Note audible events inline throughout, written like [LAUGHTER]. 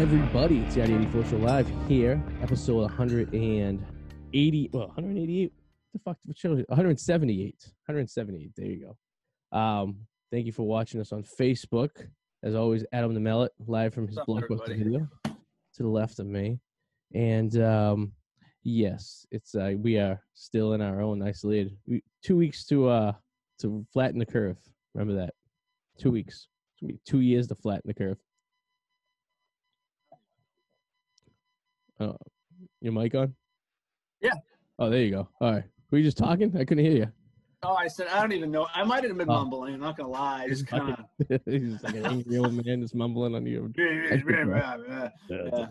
everybody? It's the Arty 84 Show Live here, episode 180. Well, 188. The fuck? What show? is it? 178. 178. There you go. Um, thank you for watching us on Facebook. As always, Adam the Mellet, live from his blockbuster video to the left of me. And um, yes, it's uh, we are still in our own isolated. We, two weeks to uh to flatten the curve. Remember that. Two weeks. It's gonna be two years to flatten the curve. Uh, your mic on? Yeah. Oh, there you go. All right. Were you just talking? I couldn't hear you. Oh, I said I don't even know. I might have been Oh. mumbling. I'm not gonna lie. Just [LAUGHS] kind of. [LAUGHS] He's just like an angry old man just mumbling on you. yeah.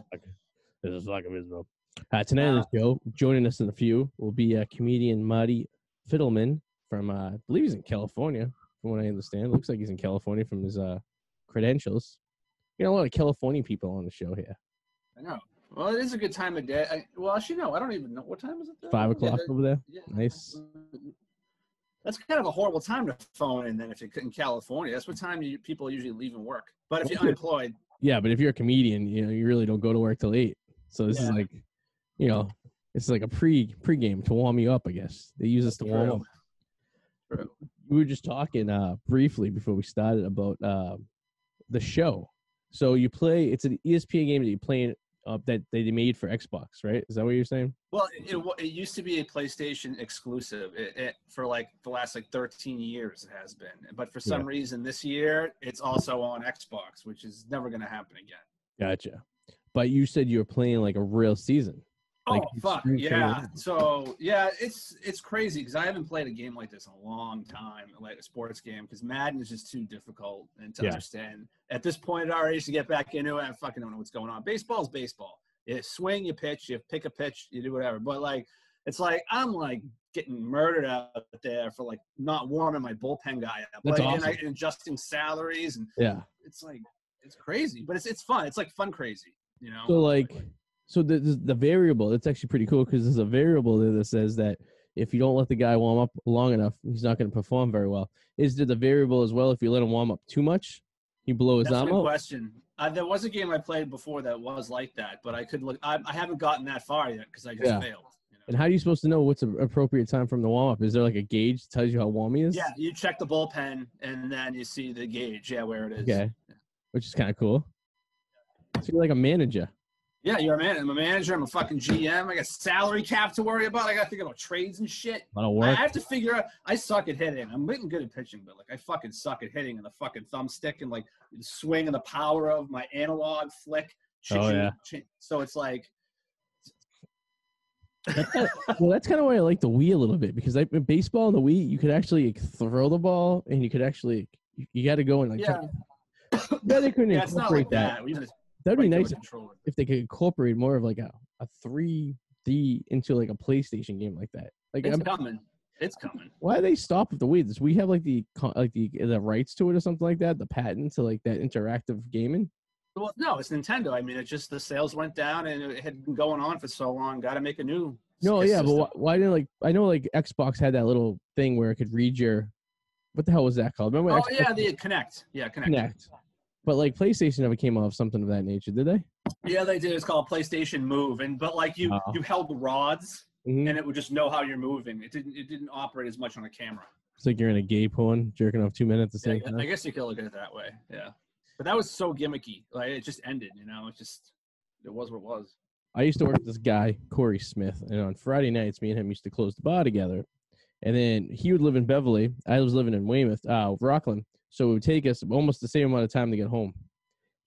This is like a miserable. Uh, tonight on the show, joining us in a few will be uh, comedian Marty Fidelman from, uh, I believe he's in California, from what I understand. Looks like he's in California from his uh, credentials. You know, a lot of California people on the show here. I know. Well, it is a good time of day. I, well, actually, no. I don't even know what time is it. there? Five o'clock that- over there. yeah. Nice. That's kind of a horrible time to phone in. Then, if you're in California, that's what time you, people usually leave and work. But if you're unemployed, Yeah, but if you're a comedian, you know, you really don't go to work till eight. So this is like, you know, it's like a pre pre-game to warm you up. I guess they use this to warm up. True. We were just talking uh, briefly before we started about uh, the show. So you play. It's an ESPN game that you play uh, that they made for Xbox, right? Is that what you're saying? Well, it, it, it used to be a PlayStation exclusive it, it, for like the last like 13 years. It has been, but for some Yeah. reason this year it's also on Xbox, which is never going to happen again. Gotcha. But you said you were playing like a real season. Like, oh fuck yeah! So yeah, it's it's crazy because I haven't played a game like this in a long time, like a sports game, because Madden is just too difficult and to Yeah. understand. At this point, at our age, to get back into it, I fucking don't know what's going on. Baseball's baseball. You swing, you pitch, you pick a pitch, you do whatever. But like, it's like I'm like getting murdered out there for like not warming my bullpen guy up, That's like, and, I, and adjusting salaries, and Yeah. it's like it's crazy, but it's it's fun. It's like fun crazy, you know. So like, so the the, variable that's actually pretty cool because there's a variable there that says that if you don't let the guy warm up long enough, he's not going to perform very well. Is there the variable as well? If you let him warm up too much, he blow his That's arm out. question. Uh, there was a game I played before that was like that, but I could look. I, I haven't gotten that far yet because I just Yeah. failed. You know? And how are you supposed to know what's an appropriate time from the warm up? Is there like a gauge that tells you how warm he is? Yeah, you check the bullpen and then you see the gauge. Yeah, where it is. Okay. Which is kind of cool. So you're like a manager. Yeah, you're a man. I'm a manager. I'm a fucking GM. I got salary cap to worry about. I got to think about trades and shit. A lot of I work. I have to figure out. I suck at hitting. I'm getting good at pitching, but like I fucking suck at hitting and the fucking thumbstick and like the swing and the power of my analog flick. Oh, yeah. So it's like That's [LAUGHS] well, that's kind of why I like the Wii a little bit because I, in baseball and the Wii, you could actually like, throw the ball and you could actually you, you got to go and like. yeah, [COUGHS] Yeah, they couldn't yeah. It's not like that. that. We just That'd be right to a nice if they could incorporate more of like a, a 3D into like a PlayStation game like that. Like, It's I'm, coming. It's coming. why do they stop with the Wii? Does we have like the like the the rights to it or something like that? The patent to like that interactive gaming? Well, no, it's Nintendo. I mean, it's just the sales went down and it had been going on for so long. Got to make a new. No, yeah, but why, why didn't like I know like Xbox had that little thing where it could read your what the hell was that called? Remember Oh Xbox yeah, the Kinect. Yeah, Kinect. Kinect? But like PlayStation never came off something of that nature, did they? Yeah, they did. It's called PlayStation Move, and but like you, Oh. you held the rods, Mhm. and it would just know how you're moving. It didn't. It didn't operate as much on a camera. It's like you're in a gay porn jerking off two men at the Yeah, same I guess you could look at it that way. Yeah, but that was so gimmicky. Like it just ended. You know, it just it was what it was. I used to work with this guy, Corey Smith, and on Friday nights, me and him used to close the bar together. And then he would live in Beverly. I was living in Weymouth, uh, Rockland. So it would take us almost the same amount of time to get home.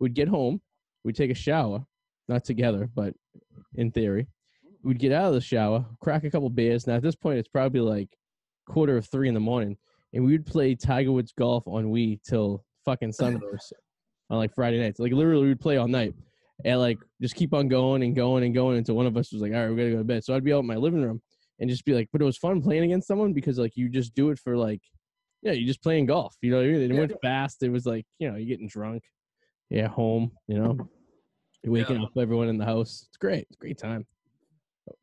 We'd get home, we'd take a shower, not together, but in theory. We'd get out of the shower, crack a couple beers. Now at this point, it's probably like quarter of three in the morning, and we would play Tiger Woods golf on Wii till fucking sunrise [LAUGHS] on like Friday nights. Like literally, we'd play all night and like just keep on going and going and going until one of us was like, all right, we gotta go to bed. So I'd be out in my living room and just be like, but it was fun playing against someone because like you just do it for like, yeah, you're just playing golf. You know, what it went fast. It was like, you know, you're getting drunk, yeah, home. You know, you're waking Yeah. up everyone in the house. It's great. It's a great time.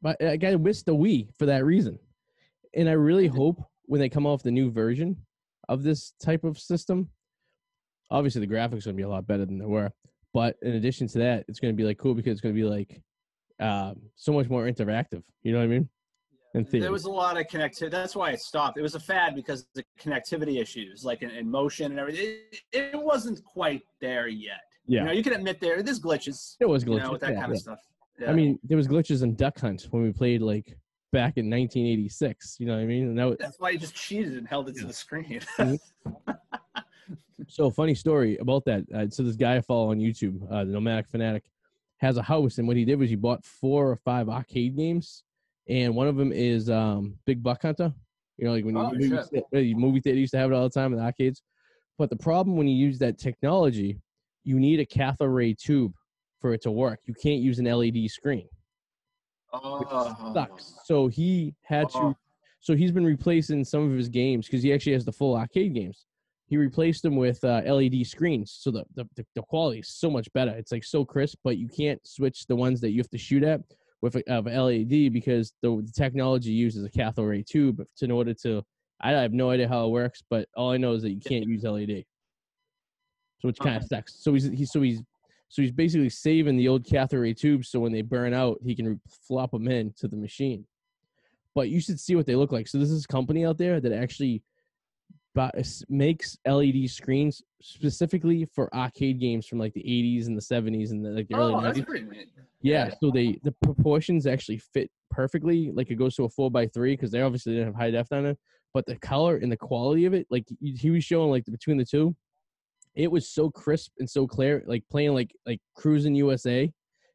But I gotta miss the Wii for that reason, and I really hope when they come off the new version of this type of system, obviously the graphics are gonna be a lot better than they were. But in addition to that, it's going to be like cool because it's going to be like uh, so much more interactive. You know what I mean? In theory. There was a lot of connectivity. That's why it stopped. It was a fad because of the connectivity issues, like in, in motion and everything. It, it wasn't quite there yet. Yeah. You know, you can admit there there's glitches. There was You glitches. know, with that yeah, kind yeah. of stuff. Yeah. I mean, there was glitches in Duck Hunt when we played like back in 1986. You know what I mean? And that was, that's why you just cheated and held it to the screen. [LAUGHS] so funny story about that. Uh, so this guy I follow on YouTube, uh, the Nomadic Fanatic, has a house, and what he did was he bought four or five arcade games, and one of them is um, Big Buck Hunter. You know, like when you Oh, movie, shit. movie theater used to have it all the time in the arcades. But the problem when you use that technology, you need a cathode ray tube for it to work. You can't use an LED screen. oh, sucks. So he had to. Oh. So he's been replacing some of his games because he actually has the full arcade games. He replaced them with uh, LED screens, so the the the quality is so much better. It's like so crisp, but you can't switch the ones that you have to shoot at with a, of LED because the, the technology uses a cathode ray tube to, in order to. I have no idea how it works, but all I know is that you can't use LED. So which kind of sucks. So he's he's so he's so he's basically saving the old cathode ray tubes so when they burn out, he can flop them in to the machine. But you should see what they look like. So this company out there that actually makes LED screens specifically for arcade games from like the 80s and the 70s and the, like the early Oh, that's 90s. Yeah, yeah. so they the proportions actually fit perfectly. Like it goes to a four by three because they obviously didn't have high def on it, but the color and the quality of it, like he was showing like between the two, it was so crisp and so clear, like playing like like Cruis'n USA,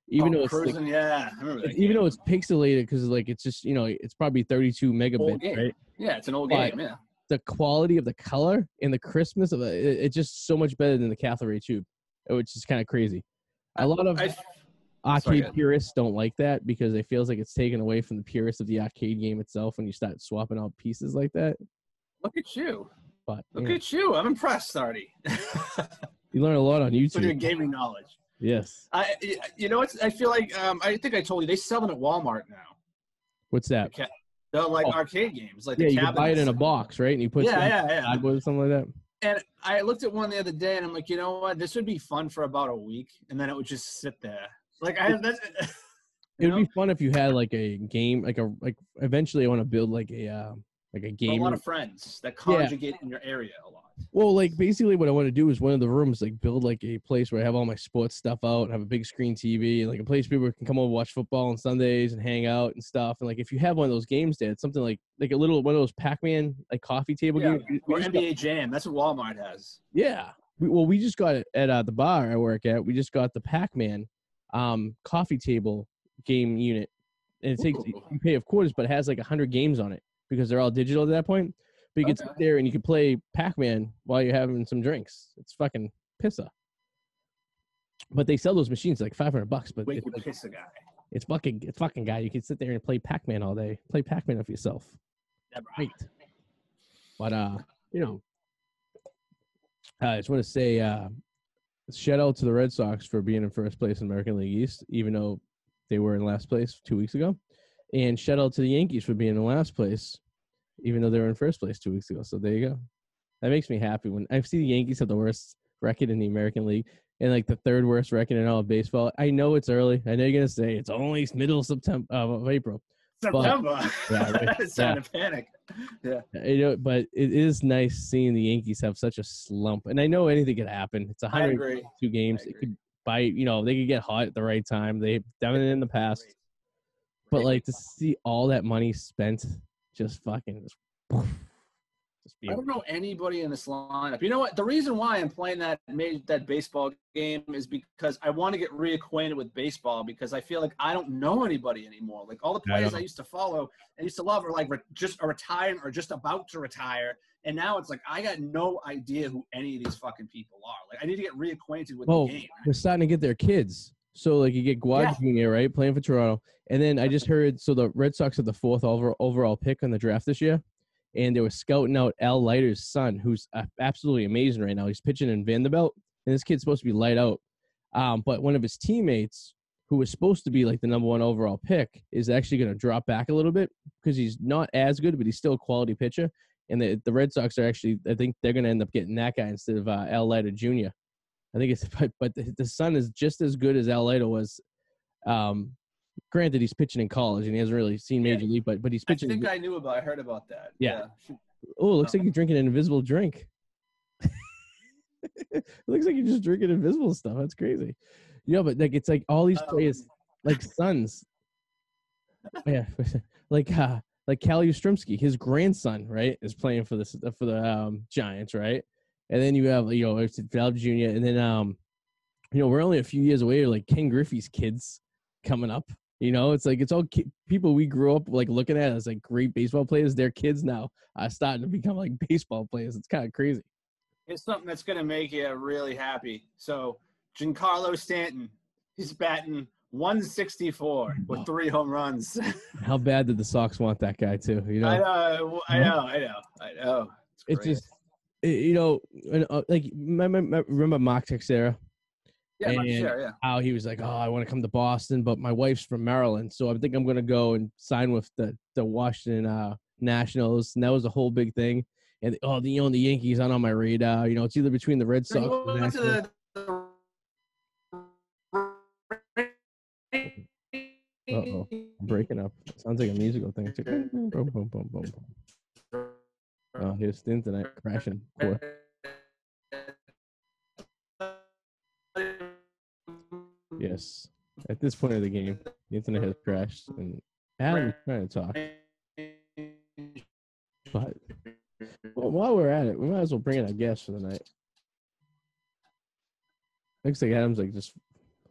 even oh, though it's like, cruising, yeah, remember that. even though it's pixelated because like it's just you know it's probably 32 Old megabits, right? yeah, it's an old but- game. Yeah, The quality of the color and the crispness of it, it it's just so much better than the cathode ray tube, which is kind of crazy. A lot of I, arcade purists don't like that because it feels like it's taken away from the purist of the arcade game itself when you start swapping out pieces like that. look at you. But Look yeah, at you. I'm impressed, Artie. [LAUGHS] you learn a lot on With your gaming knowledge. Yes. I, you know what? I feel like um, I think I told you they sell them at Walmart now. What's that? They're like Oh. arcade games, like Yeah, the you buy it in a box, right? And you put Yeah, yeah, yeah. or something like that. And I looked at one the other day, and I'm like, you know what? This would be fun for about a week, and then it would just sit there. Like I, that's, [LAUGHS] It'd be fun if you had like a game, like a like. Eventually, I want to build like a uh, like a game. a lot of friends that conjugate in your area a lot. Well, like basically, what I want to do is one of the rooms, like build like a place where I have all my sports stuff out, and have a big screen TV, and like a place people can come over watch football on Sundays and hang out and stuff. And like if you have one of those games there, it's something like like a little one of those Pac-Man like coffee table Yeah, games. Or got- NBA Jam. That's what Walmart has. yeah. We, well, we just got it at uh, the bar I work at. We just got the Pac-Man um, coffee table game unit, and it takes Ooh. you pay of quarters, but it has like hundred games on it because they're all digital at that point. But you can sit there and you can play Pac-Man while you're having some drinks. It's fucking pissa. But they sell those machines like five hundred bucks. But it's, like, piss a guy. it's fucking it's fucking guy. You can sit there and play Pac-Man all day. Play Pac-Man of yourself. Deborah. Great. But uh, you know, I just want to say uh, shout out to the Red Sox for being in first place in American League East, even though they were in last place two weeks ago, and shout out to the Yankees for being in last place, even though they were in first place two weeks ago. So there you go. That makes me happy when I see the Yankees have the worst record in the American League and like the third worst record in all of baseball. I know it's early. I know you're gonna say it's only middle of September uh, of April. September. Yeah, [LAUGHS] right. it's time to panic. Yeah. You know, but it is nice seeing the Yankees have such a slump. And I know anything could happen. It's I 102 games. It could bite. You know, they could get hot at the right time. They've done it in the past. But like to see all that money spent, just fucking just, just I don't know anybody in this lineup. You know what? The reason why I'm playing that made that baseball game is because I want to get reacquainted with baseball because I feel like I don't know anybody anymore. Like all the players know. I, used to follow, I used to love, are like re- just are retiring or just about to retire, and now it's like I got no idea who any of these fucking people are. Like I need to get reacquainted with Oh, the game. they're starting to get their kids. So like you get Vlad Jr. right playing for Toronto, and then I just heard so the Red Sox had the fourth overall pick on the draft this year, and they were scouting out Al Leiter's son, who's absolutely amazing right now. He's pitching in Vanderbilt, and this kid's supposed to be light out. Um, but one of his teammates, who was supposed to be like the number one overall pick, is actually going to drop back a little bit because he's not as good, but he's still a quality pitcher. And the, the Red Sox are actually, I think they're going to end up getting that guy instead of uh, Al Leiter Jr. I think it's [LAUGHS] but but the, the son is just as good as Al Leiter was. Um, granted, he's pitching in college and he hasn't really seen Yeah. major league, but but he's pitching. I think I knew about. I heard about that. Yeah. Shoot. oh, it looks like you're drinking an invisible drink. it [LAUGHS] looks like you're just drinking invisible stuff. That's crazy. Yeah, but like it's like all these Um, players, like sons. yeah, [LAUGHS] like uh, like Cal Yastrzemski, his grandson, right, is playing for the for the um, Giants, right? And then you have you know it's Val Jr. and then um, you know we're only a few years away. Like Ken Griffey's kids coming up. You know, it's like it's all ki- people we grew up like looking at as like great baseball players. Their kids now are starting to become like [LAUGHS] baseball players. It's kind of crazy. It's something that's going to make you really happy. So, Giancarlo Stanton, he's batting 164 with three home runs. [LAUGHS] How bad did the Sox want that guy too? You know, I know, I know, I know, I know. it's great. just you know, and, uh, like remember, remember Mark Teixeira? Yeah, and- Teixeira, yeah. How he was like, "Oh, I want to come to Boston, but my wife's from Maryland, so I think I'm gonna go and sign with the the Washington uh, Nationals." And that was a whole big thing. And oh, the you know the Yankees aren't on my radar. You know, it's either between the Red Sox. and the went to Nationals. the-. I'm breaking up. Sounds like a musical thing. It's like, boom, boom, boom, boom. Oh, here's the internet crashing. Cool. Yes. At this point of the game, the internet has crashed, and Adam is trying to talk. But well, while we're at it, we might as well bring in a guest for the night. Looks like Adam's like just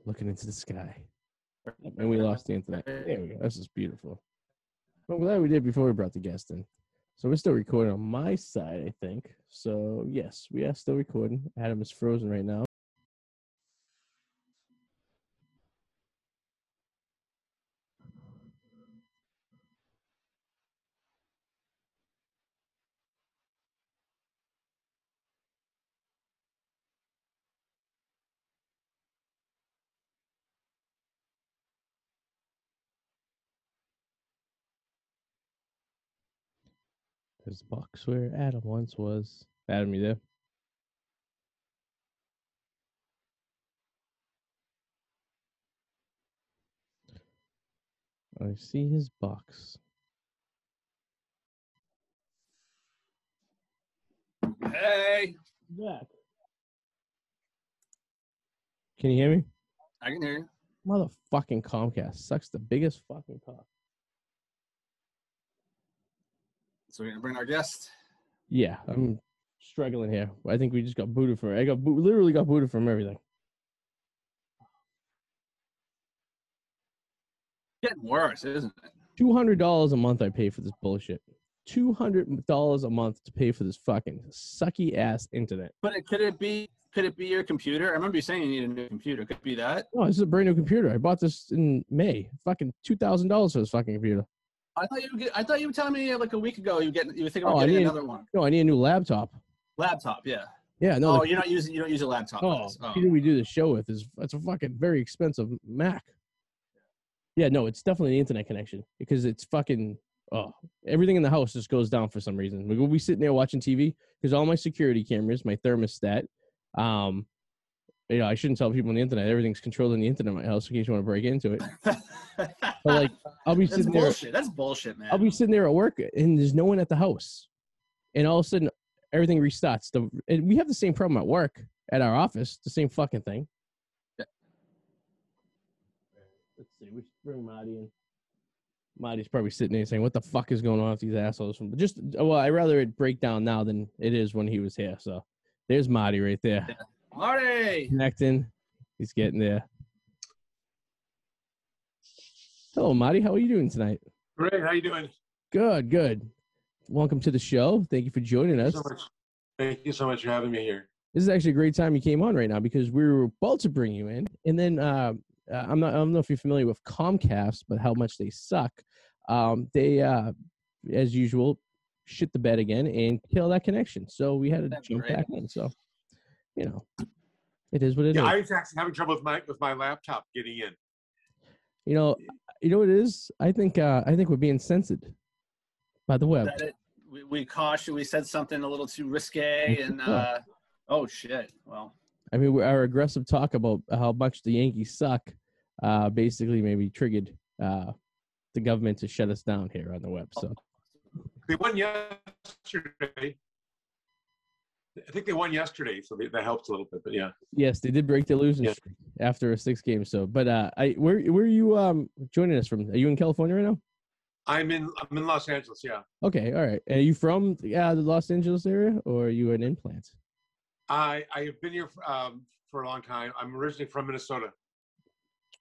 looking into the sky, and we lost the internet. There we go. This is beautiful. I'm glad we did before we brought the guest in. So we're still recording on my side, I think. So yes, we are still recording. Adam is frozen right now. There's a box where Adam once was. Adam, you there? I see his box. Hey, Jack. Can you hear me? I can hear you. Motherfucking Comcast sucks the biggest fucking cock. So we're gonna bring our guest. Yeah, I'm struggling here. I think we just got booted from. I got literally got booted from everything. Getting worse, isn't it? Two hundred dollars a month I pay for this bullshit. Two hundred dollars a month to pay for this fucking sucky ass internet. But it, could it be? Could it be your computer? I remember you saying you need a new computer. Could it be that? No, this is a brand new computer. I bought this in May. Fucking two thousand dollars for this fucking computer. I thought you. Were, I thought you were telling me like a week ago you get you were thinking about Oh, getting need- another one. No, I need a new laptop. Laptop, yeah. Yeah, no. oh, the- you're not using you don't use a laptop. oh, the we do the show with is it's a fucking very expensive Mac. Yeah, no, it's definitely the internet connection because it's fucking oh everything in the house just goes down for some reason. We will be sitting there watching TV because all my security cameras, my thermostat, um, you know, I shouldn't tell people on the internet everything's controlled on the internet in my house in case you want to break into it. [LAUGHS] But like, I'll be that's sitting there. That's bullshit, man. I'll be sitting there at work and there's no one at the house, and all of a sudden everything restarts. The and we have the same problem at work at our office, the same fucking thing. Yeah. Let's see. We should bring Marty in. Marty's probably sitting there saying, "What the fuck is going on with these assholes?" But just well, I'd rather it break down now than it is when he was here. So there's Marty right there Marty. connecting. He's getting there. Hello, Marty. How are you doing tonight? Great. How are you doing? Good, good. Welcome to the show. Thank you for joining Thank us. you so much. Thank you so much for having me here. This is actually a great time you came on right now because we were about to bring you in, and then uh, uh, I'm not. I don't know if you're familiar with Comcast, but how much they suck. Um, they, uh, as usual, shit the bed again and kill that connection. So we had to That's jump great. back in. So, you know, it is what it is. Yeah, I was actually having trouble with my with my laptop getting in. you know, you know what it is. I think. Uh, I think we're being censored by the web. That it, we, we cautioned. We said something a little too risque, [LAUGHS] and uh, oh shit. Well, I mean, our aggressive talk about how much the Yankees suck, uh, basically maybe triggered uh, the government to shut us down here on the web. So They won yesterday. I think they won yesterday, so they, that helps a little bit. But yeah, yes, they did break the losing Yeah. streak after a six game. So, but uh, I where where are you um joining us from? Are you in California right now? I'm in I'm in Los Angeles. Yeah, Okay, all right. Are you from uh, the Los Angeles area, or are you an implant? I I have been here um, for a long time. I'm originally from Minnesota.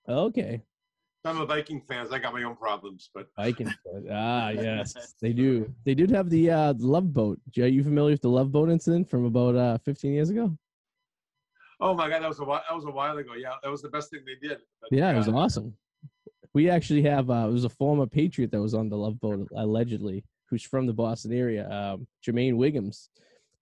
Okay, I'm a Viking fan. so I got my own problems, but [LAUGHS] Viking. ah, [LAUGHS] yes, they do. They did have the uh, Love Boat. Are you familiar with the Love Boat incident from about uh, 15 years ago? oh my god, that was a while, that was a while ago. Yeah, that was the best thing they did. But, Yeah, it was uh, awesome. We actually have uh, it was a former Patriot that was on the Love Boat allegedly, who's from the Boston area, um, Jermaine Wiggins,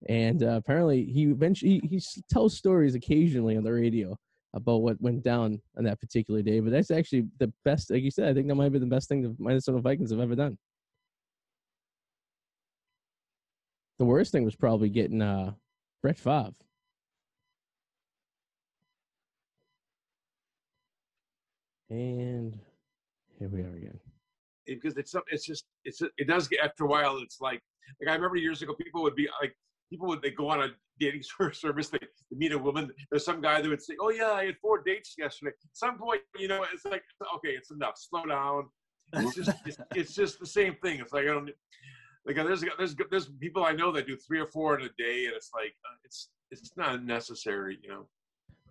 and uh, apparently he eventually he, he tells stories occasionally on the radio about what went down on that particular day. But that's actually the best, like you said. I think that might be the best thing the Minnesota Vikings have ever done. The worst thing was probably getting uh, Brett Favre. And here we are again. because it's it's just it's it does get after a while. It's like like I remember years ago, people would be like people would they go on a dating [LAUGHS] service they, they meet a woman. There's some guy that would say, "Oh yeah, I had four dates yesterday." At some point, you know, it's like okay, it's enough. Slow down. It's just it's, it's just the same thing. It's like I don't like there's there's there's people I know that do three or four in a day, and it's like uh, it's it's not necessary, you know.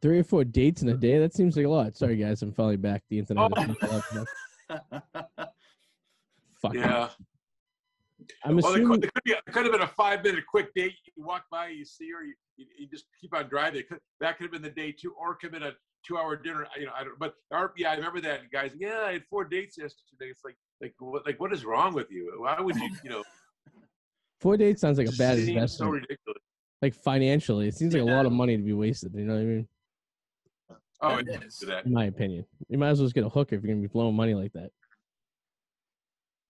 Three or four dates in a day? That seems like a lot. Sorry, guys. I'm finally back. The internet. Oh. is not allowed to- Fuck. Yeah. I'm Well, it assuming. could, it, could be, it could have been a five minute quick date. You walk by, you see her, you, you, you just keep on driving. Could, that could have been the day two, or could have been a two hour dinner. You know, I don't. But our, yeah, I remember that guys. Yeah, I had four dates yesterday. It's like like what like what is wrong with you? Why would you you know? [LAUGHS] Four dates sounds like a bad seems so investment. ridiculous. Like financially, it seems like a lot of money to be wasted. You know what I mean? Oh, It it is. is. In my opinion, you might as well just get a hooker if you're gonna be blowing money like that.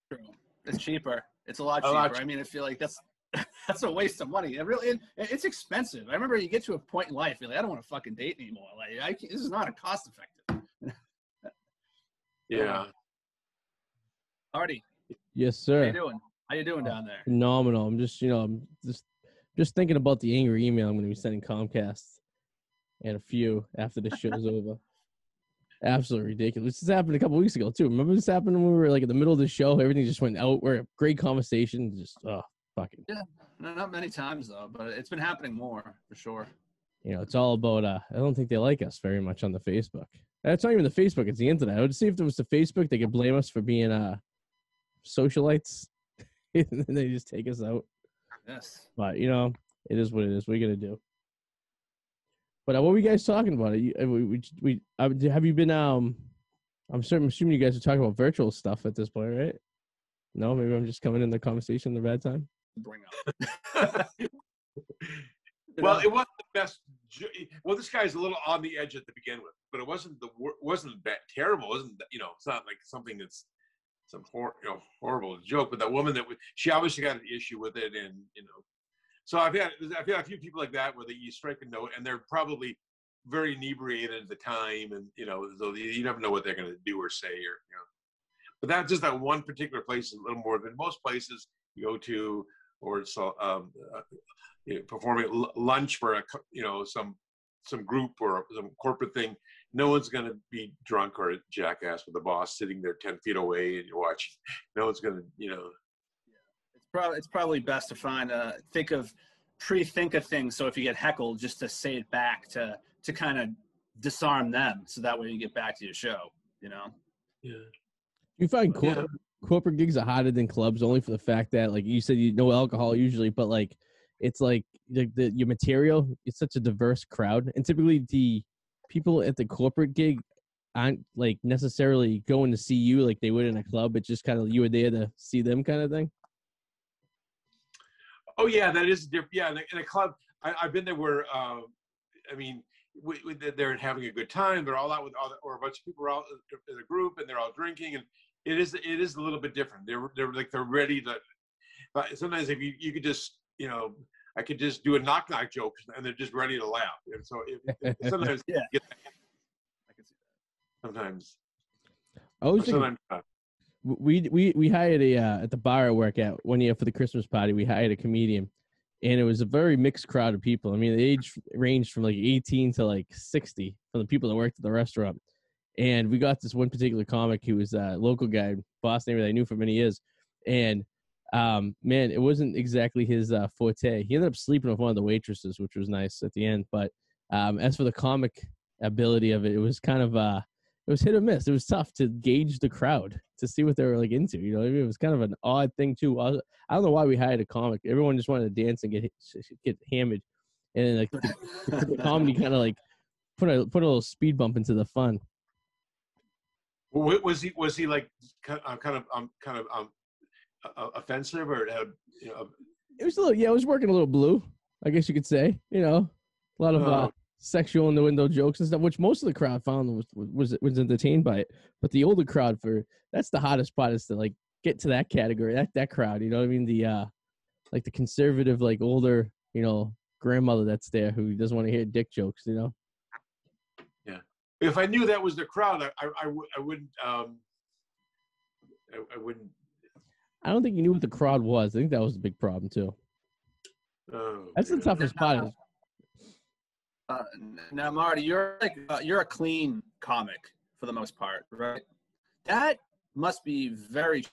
True. It's cheaper. It's a lot A cheaper. I mean, I feel like that's [LAUGHS] that's a waste of money. It really, and it's expensive. I remember you get to a point in life, you're like, I don't want to fucking date anymore. Like, I can't, this is not a cost effective. Yeah. Artie, Yes, sir. how you doing? How you doing uh, down there? Phenomenal. I'm just, you know, I'm just just thinking about the angry email I'm gonna be sending Comcast and a few after this show's [LAUGHS] over. Absolutely ridiculous. This happened a couple weeks ago too. Remember this happened when we were like in the middle of the show? Everything just went out. We're great conversation. Just oh fucking No, not many times though, but it's been happening more for sure. you know, it's all about uh I don't think they like us very much on the Facebook. It's not even the Facebook, it's the internet. I would see if it was the Facebook, they could blame us for being uh socialites. [LAUGHS] and then they just take us out. Yes. But you know, it is what it is. We're gonna do? But uh, what were you guys talking about? Are you, uh, we, we, we uh, have you been? Um, I'm certain, assuming you guys are talking about virtual stuff at this point, right? No, maybe I'm just coming in the conversation in the bad time. Bring up. [LAUGHS] [LAUGHS] well, it wasn't the best. Well, this guy's a little on the edge at the begin with, but it wasn't the wasn't that terrible. It wasn't that- you know? It's not like something that's some hor- you know horrible joke. But that woman that w- she obviously got an issue with it, and you know. So I've had I've had a few people like that where they, you strike a note and they're probably very inebriated at the time, and you know, so you, never know what they're going to do or say or you know. But that just that one particular place is a little more than most places you go to, or so um, uh, you know, performing lunch for a you know some some group or some corporate thing. No one's going to be drunk or a jackass with the boss sitting there ten feet away and you're watching. No one's going to you know. It's probably it's probably best to find uh think of pre-think of things so if you get heckled just to say it back to to kind of disarm them so that way you get back to your show you know Yeah. You find Yeah. corporate, corporate gigs are hotter than clubs only for the fact that, like you said, you no alcohol usually, but like it's like the, the your material. It's such a diverse crowd, and typically the people at the corporate gig aren't like necessarily going to see you like they would in a club. It's just kind of you were there to see them, kind of thing. Oh yeah, that is different. Yeah, in a, in a club, I, I've been there where, uh, I mean, we, we, they're having a good time. They're all out with, all the, or a bunch of people are out in a group and they're all drinking, and it is it is a little bit different. They're they're like they're ready to. But sometimes if you you could just you know, I could just do a knock knock joke and they're just ready to laugh. And so it, it, sometimes [LAUGHS] Yeah. I can see sometimes I was thinking, sometimes not. We we we hired a uh, at the bar I work at one year for the Christmas party. We hired a comedian, and it was a very mixed crowd of people. I mean, the age ranged from like 18 to like 60 from the people that worked at the restaurant. And we got this one particular comic who was a local guy, boss name that I knew for many years, and um, man, it wasn't exactly his uh, forte. He ended up sleeping with one of the waitresses, which was nice at the end. But um, as for the comic ability of it, it was kind of uh, it was hit or miss. It was tough to gauge the crowd to see what they were like into. You know, I mean? it was kind of an odd thing too. I, was- I don't know why we hired a comic. Everyone just wanted to dance and get get hammered, and then like the, the [LAUGHS] comedy kind of like put a put a little speed bump into the fun. Was he was he like kind of kind of um, kind of um, uh, offensive or had you know It was a little, yeah, it was working a little blue, I guess you could say. You know, a lot of uh, Oh. Sexual in the window jokes and stuff, which most of the crowd found was was was entertained by it. But the older crowd, for that's the hottest part is to like get to that category, that that crowd. You know what I mean? The uh, like the conservative, like older, you know, grandmother that's there who doesn't want to hear dick jokes. You know? Yeah. If I knew that was the crowd, I I, I, would, I wouldn't um I, I wouldn't. I don't think you knew what the crowd was. I think that was a big problem too. Oh, That's the toughest part. Uh, now, Marty, you're like uh, you're a clean comic for the most part, right? That must be very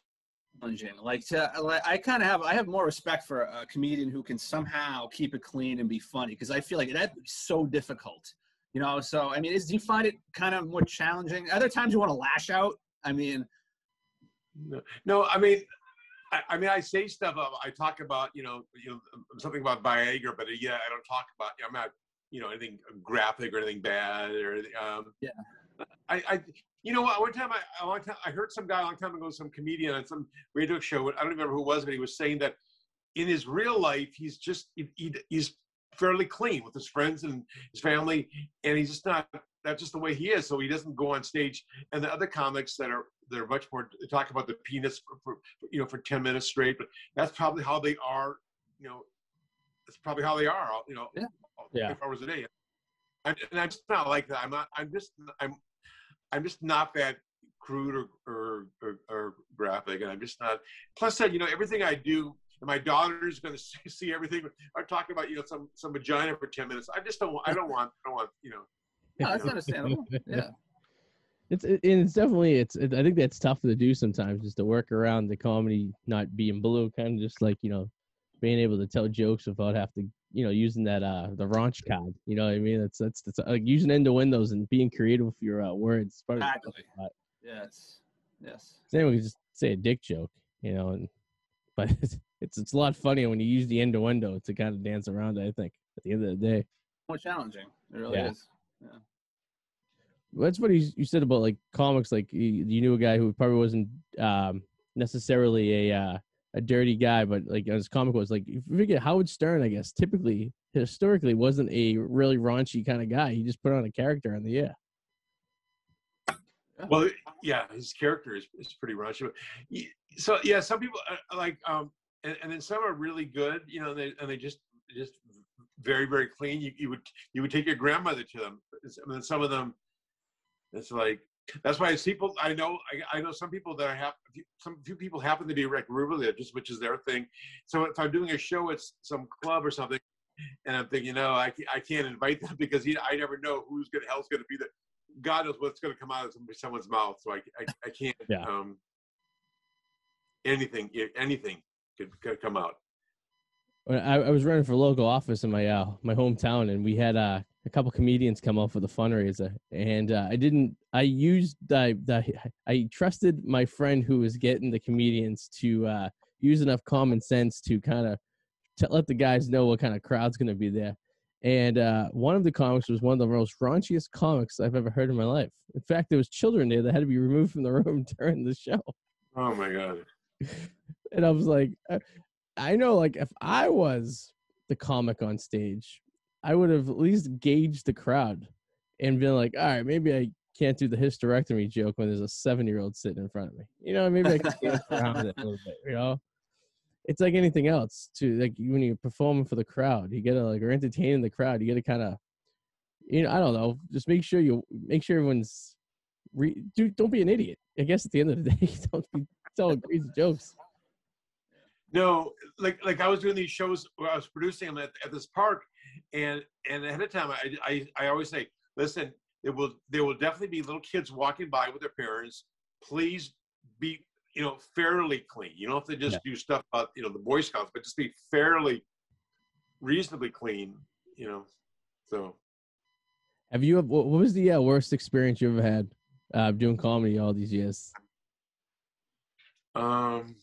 challenging. Like, to, like I kind of have I have more respect for a comedian who can somehow keep it clean and be funny because I feel like that'd be so difficult. You know, so I mean, is, do you find it kind of more challenging? Other times you want to lash out. I mean, No, no, I mean, I, I mean, I say stuff. uh, I talk about, you know, you know, something about Viagra, but uh, yeah, I don't talk about. I'm not, you know, anything graphic or anything bad or. Um, Yeah. I, I, you know, what? One time, I, a long time, I heard some guy a long time ago, some comedian on some radio show. I don't remember who it was, but he was saying that in his real life, he's just he, he, he's fairly clean with his friends and his family, and he's just not. That's just the way he is. So he doesn't go on stage. And the other comics that are they're much more talk about the penis for, for you know for 10 minutes straight but that's probably how they are you know that's probably how they are you know Yeah. Yeah. 24 hours a day I'm, and i'm just not like that i'm not i'm just i'm i'm just not that crude or or, or, or graphic and i'm just not plus that you know everything i do and my daughter's going [LAUGHS] to see, see everything i'm talking about you know some some vagina for 10 minutes i just don't want i don't want i don't want you know no, that's understandable. Yeah. [LAUGHS] It's it, and it's definitely it's it, I think that's tough to do sometimes just to work around the comedy not being blue, kind of just like you know being able to tell jokes without have to you know using that uh the raunch cod You know what I mean? That's that's, that's like using end to windows and being creative with your uh, words. It's part of Exactly. Yes. Yes. Same we just say a dick joke, you know, and [LAUGHS] but it's it's, it's a lot funnier when you use the end to window to kind of dance around. it, I think at the end of the day. More challenging. It really is. Yeah. that's what you, you said about like comics. Like you, you knew a guy who probably wasn't um, necessarily a uh, a dirty guy, but like his comic was like you forget Howard Stern. I guess typically historically wasn't a really raunchy kind of guy. He just put on a character on the air. Well, yeah, his character is, is pretty raunchy. But So yeah, some people uh, like, um, and, and then some are really good, you know, they, and they just just very very clean. You, you would you would take your grandmother to them, and then some of them, it's like that's why people I know I, I know some people that I have some few people happen to be like just which is their thing. So if I'm doing a show at some club or something, and I'm thinking, no, I, I can't invite them [LAUGHS] because he, I never know who's gonna hell's gonna be there. God knows what's going to come out of someone's mouth, so I, I, I can't. Yeah. Um, anything, anything could, could come out. I, I was running for local office in my uh, my hometown, and we had uh, a couple comedians come up for the fundraiser, and uh, I didn't. I used I, the I trusted my friend who was getting the comedians to uh, use enough common sense to kind of let the guys know what kind of crowd's going to be there. And uh, one of the comics was one of the most raunchiest comics I've ever heard in my life. In fact, there was children there that had to be removed from the [LAUGHS] room during the show Oh my god! and I was like, uh, I know, like if I was the comic on stage, I would have at least gauged the crowd and been like, all right, maybe I can't do the hysterectomy joke when there's a seven year old sitting in front of me. You know, maybe I can [LAUGHS] around it a little bit, you know? it's like anything else too. Like when you're performing for the crowd, you gotta like or entertaining the crowd, you gotta kind of, you know, I don't know, just make sure you make sure everyone's, re, do, don't be an idiot. I guess at the end of the [LAUGHS] day, don't be telling crazy jokes. No, like like I was doing these shows where I was producing them at, at this park, and and ahead of time I, I I always say, listen, there will there will definitely be little kids walking by with their parents. Please be you know fairly clean. You don't have to just yeah. do stuff about you know the Boy Scouts, but just be fairly reasonably clean. You know, so. Have you? What was the uh, worst experience you ever had uh, doing comedy all these years? Um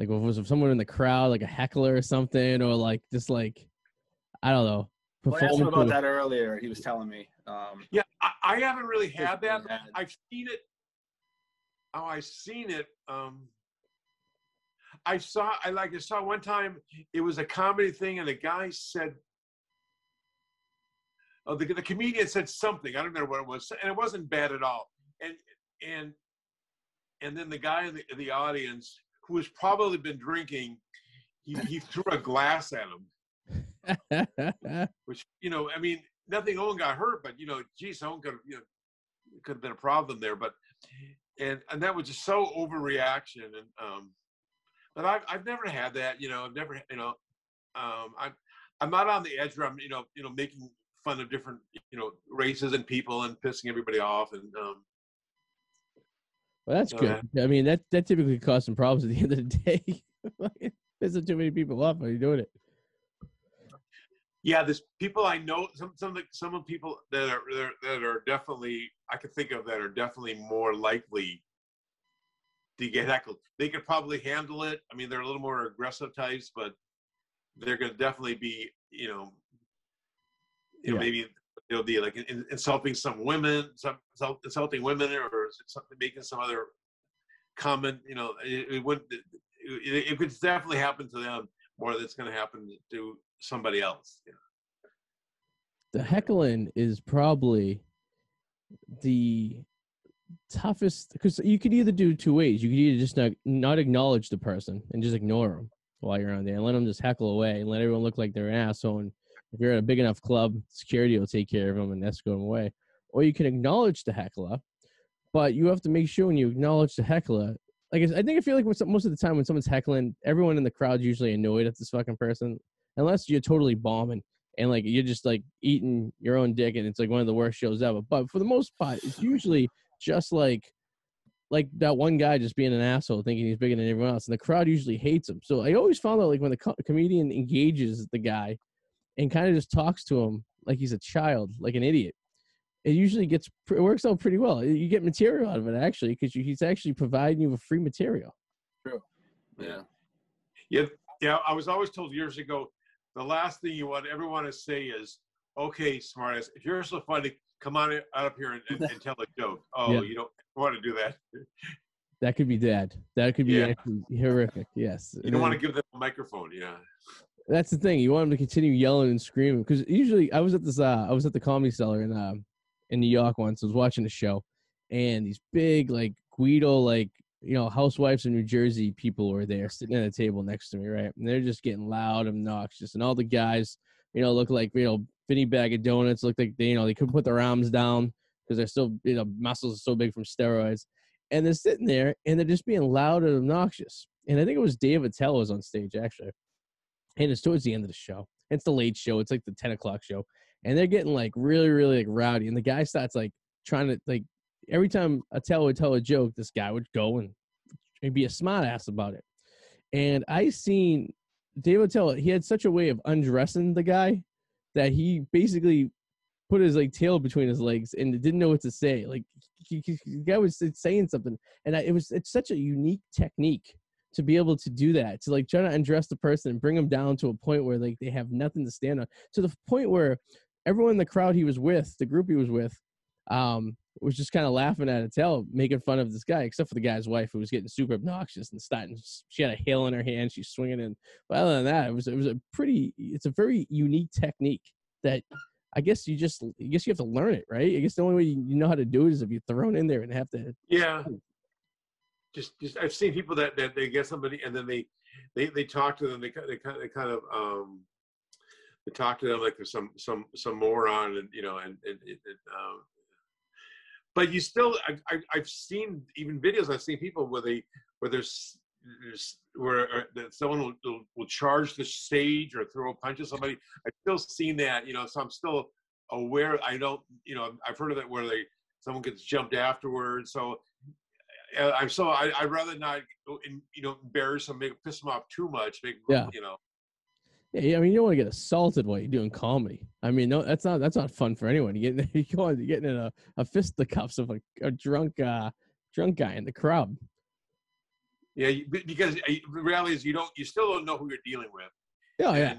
like, was someone in the crowd, like a heckler or something, or like just like, I don't know. Well, I asked him about that earlier. He was telling me. Um, yeah, I, I haven't really had that. I've seen it. Oh, I've seen it. Um, I saw. I like. I saw one time. It was a comedy thing, and the guy said, "Oh, the, the comedian said something. I don't remember what it was, and it wasn't bad at all." And and and then the guy in the, in the audience who has probably been drinking, he, he threw a glass at him. [LAUGHS] Which, you know, I mean, nothing Owen got hurt, but you know, geez, Owen could have, you know, could have been a problem there. But and and that was just so overreaction. And um, but I've I've never had that. You know, I've never, you know, um, I'm I'm not on the edge where I'm, you know, you know, making fun of different, you know, races and people and pissing everybody off. And um, well, that's good. I mean, that that typically causes some problems at the end of the [LAUGHS] day. [LAUGHS] Pissing too many people off. Are you doing it? Yeah, there's people I know. Some some of the, some of people that are that are definitely I could think of that are definitely more likely to get heckled. They could probably handle it. I mean, they're a little more aggressive types, but they're going to definitely be, you know, you know, maybe it'll be like insulting some women, some insulting women, or something making some other comment. You know, it, it would it, it, could definitely happen to them more that's going to happen to somebody else. You know? The heckling is probably the toughest because you could either do two ways. You could either just not, not acknowledge the person and just ignore them while you're on there and let them just heckle away and let everyone look like they're an asshole and if you're at a big enough club, security will take care of them and escort them away. Or you can acknowledge the heckler, but you have to make sure when you acknowledge the heckler, like I think I feel like most of the time when someone's heckling, everyone in the crowd's usually annoyed at this fucking person, unless you're totally bombing and like you're just like eating your own dick and it's like one of the worst shows ever. But for the most part, it's usually just like like that one guy just being an asshole thinking he's bigger than everyone else and the crowd usually hates him so i always found out like when the co- comedian engages the guy and kind of just talks to him like he's a child, like an idiot. It usually gets it works out pretty well. You get material out of it actually because he's actually providing you with free material. True. Yeah. Yeah. Yeah. I was always told years ago, the last thing you want everyone to say is, "Okay, smartass, if you're so funny, come on out up here and, and, and tell a joke." [LAUGHS] Oh, yeah. you don't want to do that. That could be bad. That could be yeah. horrific. Yes. You don't want to give them a microphone. Yeah. That's the thing. You want them to continue yelling and screaming because usually I was at this. Uh, I was at the Comedy Cellar and. uh, in New York once. I was watching a show, and these big like Guido like you know housewives in New Jersey people were there sitting at a table next to me, right? And they're just getting loud, and obnoxious, and all the guys you know look like you know Vinny bag of donuts. Look like they you know they couldn't put their arms down because they're still you know muscles are so big from steroids, and they're sitting there and they're just being loud and obnoxious. And I think it was Dave Attell was on stage actually and it's towards the end of the show. It's the late show. It's like the ten o'clock show, and they're getting like really, really like rowdy. And the guy starts like trying to like every time Attell would tell a joke, this guy would go and, and be a smart ass about it. And I seen Dave Attell. He had such a way of undressing the guy that he basically put his like tail between his legs and didn't know what to say. Like he, he, the guy was saying something, and I, it was it's such a unique technique to be able to do that to like try to undress the person and bring them down to a point where like they have nothing to stand on to the point where everyone in the crowd he was with the group he was with um was just kind of laughing at Attell, making fun of this guy, except for the guy's wife who was getting super obnoxious and starting. She had a hail in her hand, she's swinging in. But other than that, it was it was a pretty. It's a very unique technique that I guess you just I guess you have to learn it, right? I guess the only way you know how to do it is if you're thrown in there and have to. Yeah, just just I've seen people that that they get somebody and then they they they talk to them. They they kind of they kind of um they talk to them like there's some some some moron and you know and and, and um, but you still I, I I've seen even videos I've seen people where they where there's there's where uh, that someone will, will, charge the stage or throw a punch at somebody. I've still seen that, you know, so I'm still aware. I don't, you know, I've heard of it where they someone gets jumped afterwards. So uh, I'm so I I rather not, you know, embarrass them, make piss them off too much. Make Yeah. you know. Yeah, I mean, you don't want to get assaulted while you're doing comedy. I mean, no, that's not that's not fun for anyone. You get [LAUGHS] you you're getting in a, a fisticuffs of a, a drunk uh drunk guy in the crowd. Yeah, because uh, the reality is you don't, you still don't know who you're dealing with. Oh yeah,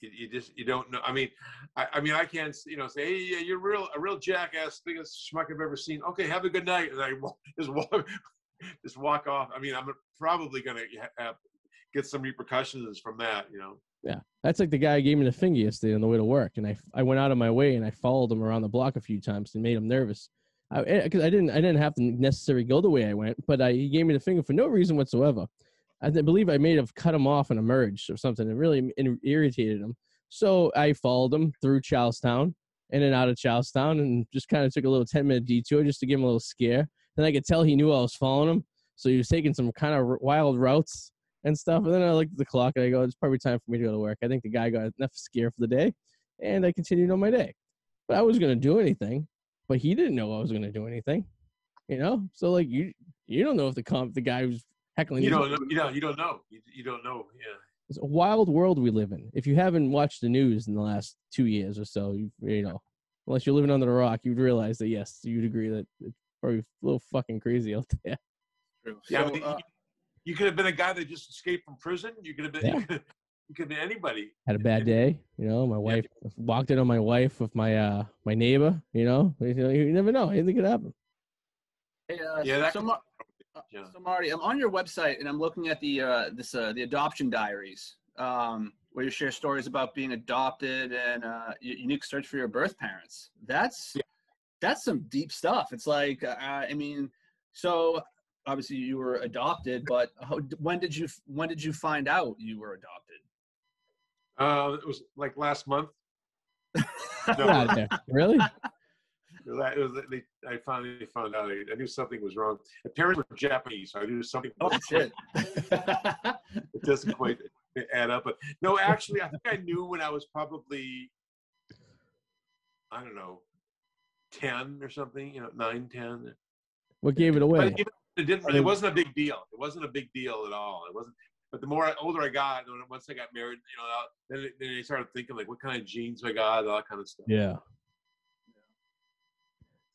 You, you just you don't know. I mean, I, I mean I can't you know say hey yeah, you're real a real jackass biggest schmuck I've ever seen. Okay, have a good night, and I [LAUGHS] just walk just walk off. I mean I'm probably gonna have, get some repercussions from that. You know. yeah. That's like the guy who gave me the finger yesterday on the way to work, and I I went out of my way and I followed him around the block a few times and made him nervous. I eh, because I didn't I didn't have to necessarily go the way I went, but I, he gave me the finger for no reason whatsoever. I believe I may have cut him off and emerged or something. It really irritated him. So I followed him through Charlestown, in and out of Charlestown, and just kind of took a little 10 minute detour just to give him a little scare. Then I could tell he knew I was following him. So he was taking some kind of wild routes and stuff. And then I looked at the clock and I go, it's probably time for me to go to work. I think the guy got enough scare for the day. And I continued on my day. But I wasn't going to do anything. But he didn't know I was going to do anything. You know? So, like, you you don't know if the comp, the guy who's heckling You you don't know. You know. You don't know. You, you don't know. Yeah. it's a wild world we live in. If you haven't watched the news in the last two years or so, you you know, unless you're living under a rock, you'd realize that yes, you'd agree that it's probably a little fucking crazy out there. True. Yeah, So, I mean, uh, You could have been a guy that just escaped from prison. You could have been. [LAUGHS] Yeah. You, could, you could have been anybody. Had a bad day, you know. My wife walked in on my wife with my uh my neighbor. You know, you, never know. Anything could happen. hey, uh, Yeah, that so, could- Mar- uh, Yeah. so Marty, I'm on your website and I'm looking at the uh, this uh, the adoption diaries, um, where you share stories about being adopted and uh, y- unique search for your birth parents. That's that's some deep stuff. It's like uh, I mean, so obviously you were adopted, but how, when did you when did you find out you were adopted? Uh, it was like last month. Get out of there. Really? It was, they, I finally found out. I, I knew something was wrong. My parents were Japanese, so I knew something. oh shit! It doesn't quite add up. But no, actually, I think I knew when I was probably, I don't know, ten or something. You know, nine, ten. What gave it away? But even, it didn't. It wasn't a big deal. It wasn't a big deal at all. It wasn't. But the more I, older I got, once I got married, you know, then it- then I started thinking like, what kind of genes I got, all that kind of stuff. Yeah.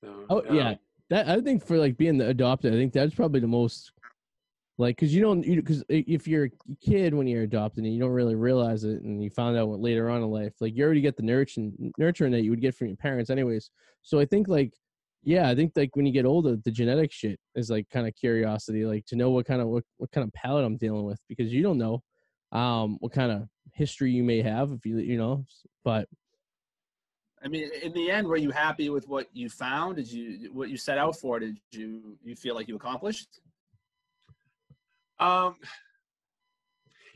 So, Oh um, yeah, that I think for like being the adopted, I think that's probably the most like because you don't you because if you're a kid when you're adopted and you don't really realize it and you found out later on in life, like you already get the nurturing nurturing that you would get from your parents anyways. So I think like yeah, I think like when you get older, the genetic shit is like kind of curiosity, like to know what kind of what, what kind of palate I'm dealing with because you don't know um what kind of history you may have if you you know but I mean, in the end, were you happy with what you found? Did you what you set out for? Did you you feel like you accomplished? Um,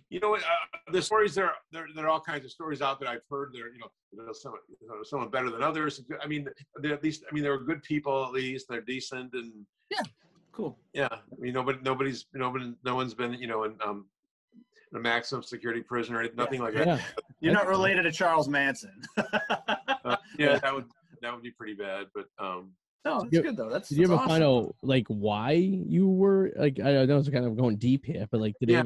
you know, what, uh, the stories there, there, there are all kinds of stories out that I've heard. There, you know, you know, some, you know, some are better than others. I mean, they're at least, I mean, they're good people. At least they're decent, and yeah, Cool. yeah, I mean, nobody, nobody's, nobody, no one's been, you know, in um, a maximum security prison or anything, nothing like that. yeah You're not related to Charles Manson. [LAUGHS] Uh, yeah, that would, that would be pretty bad. But um, no, that's You- good though. That's Did you that's ever awesome. find out like why you were like I know it's kind of going deep here, but like did yeah,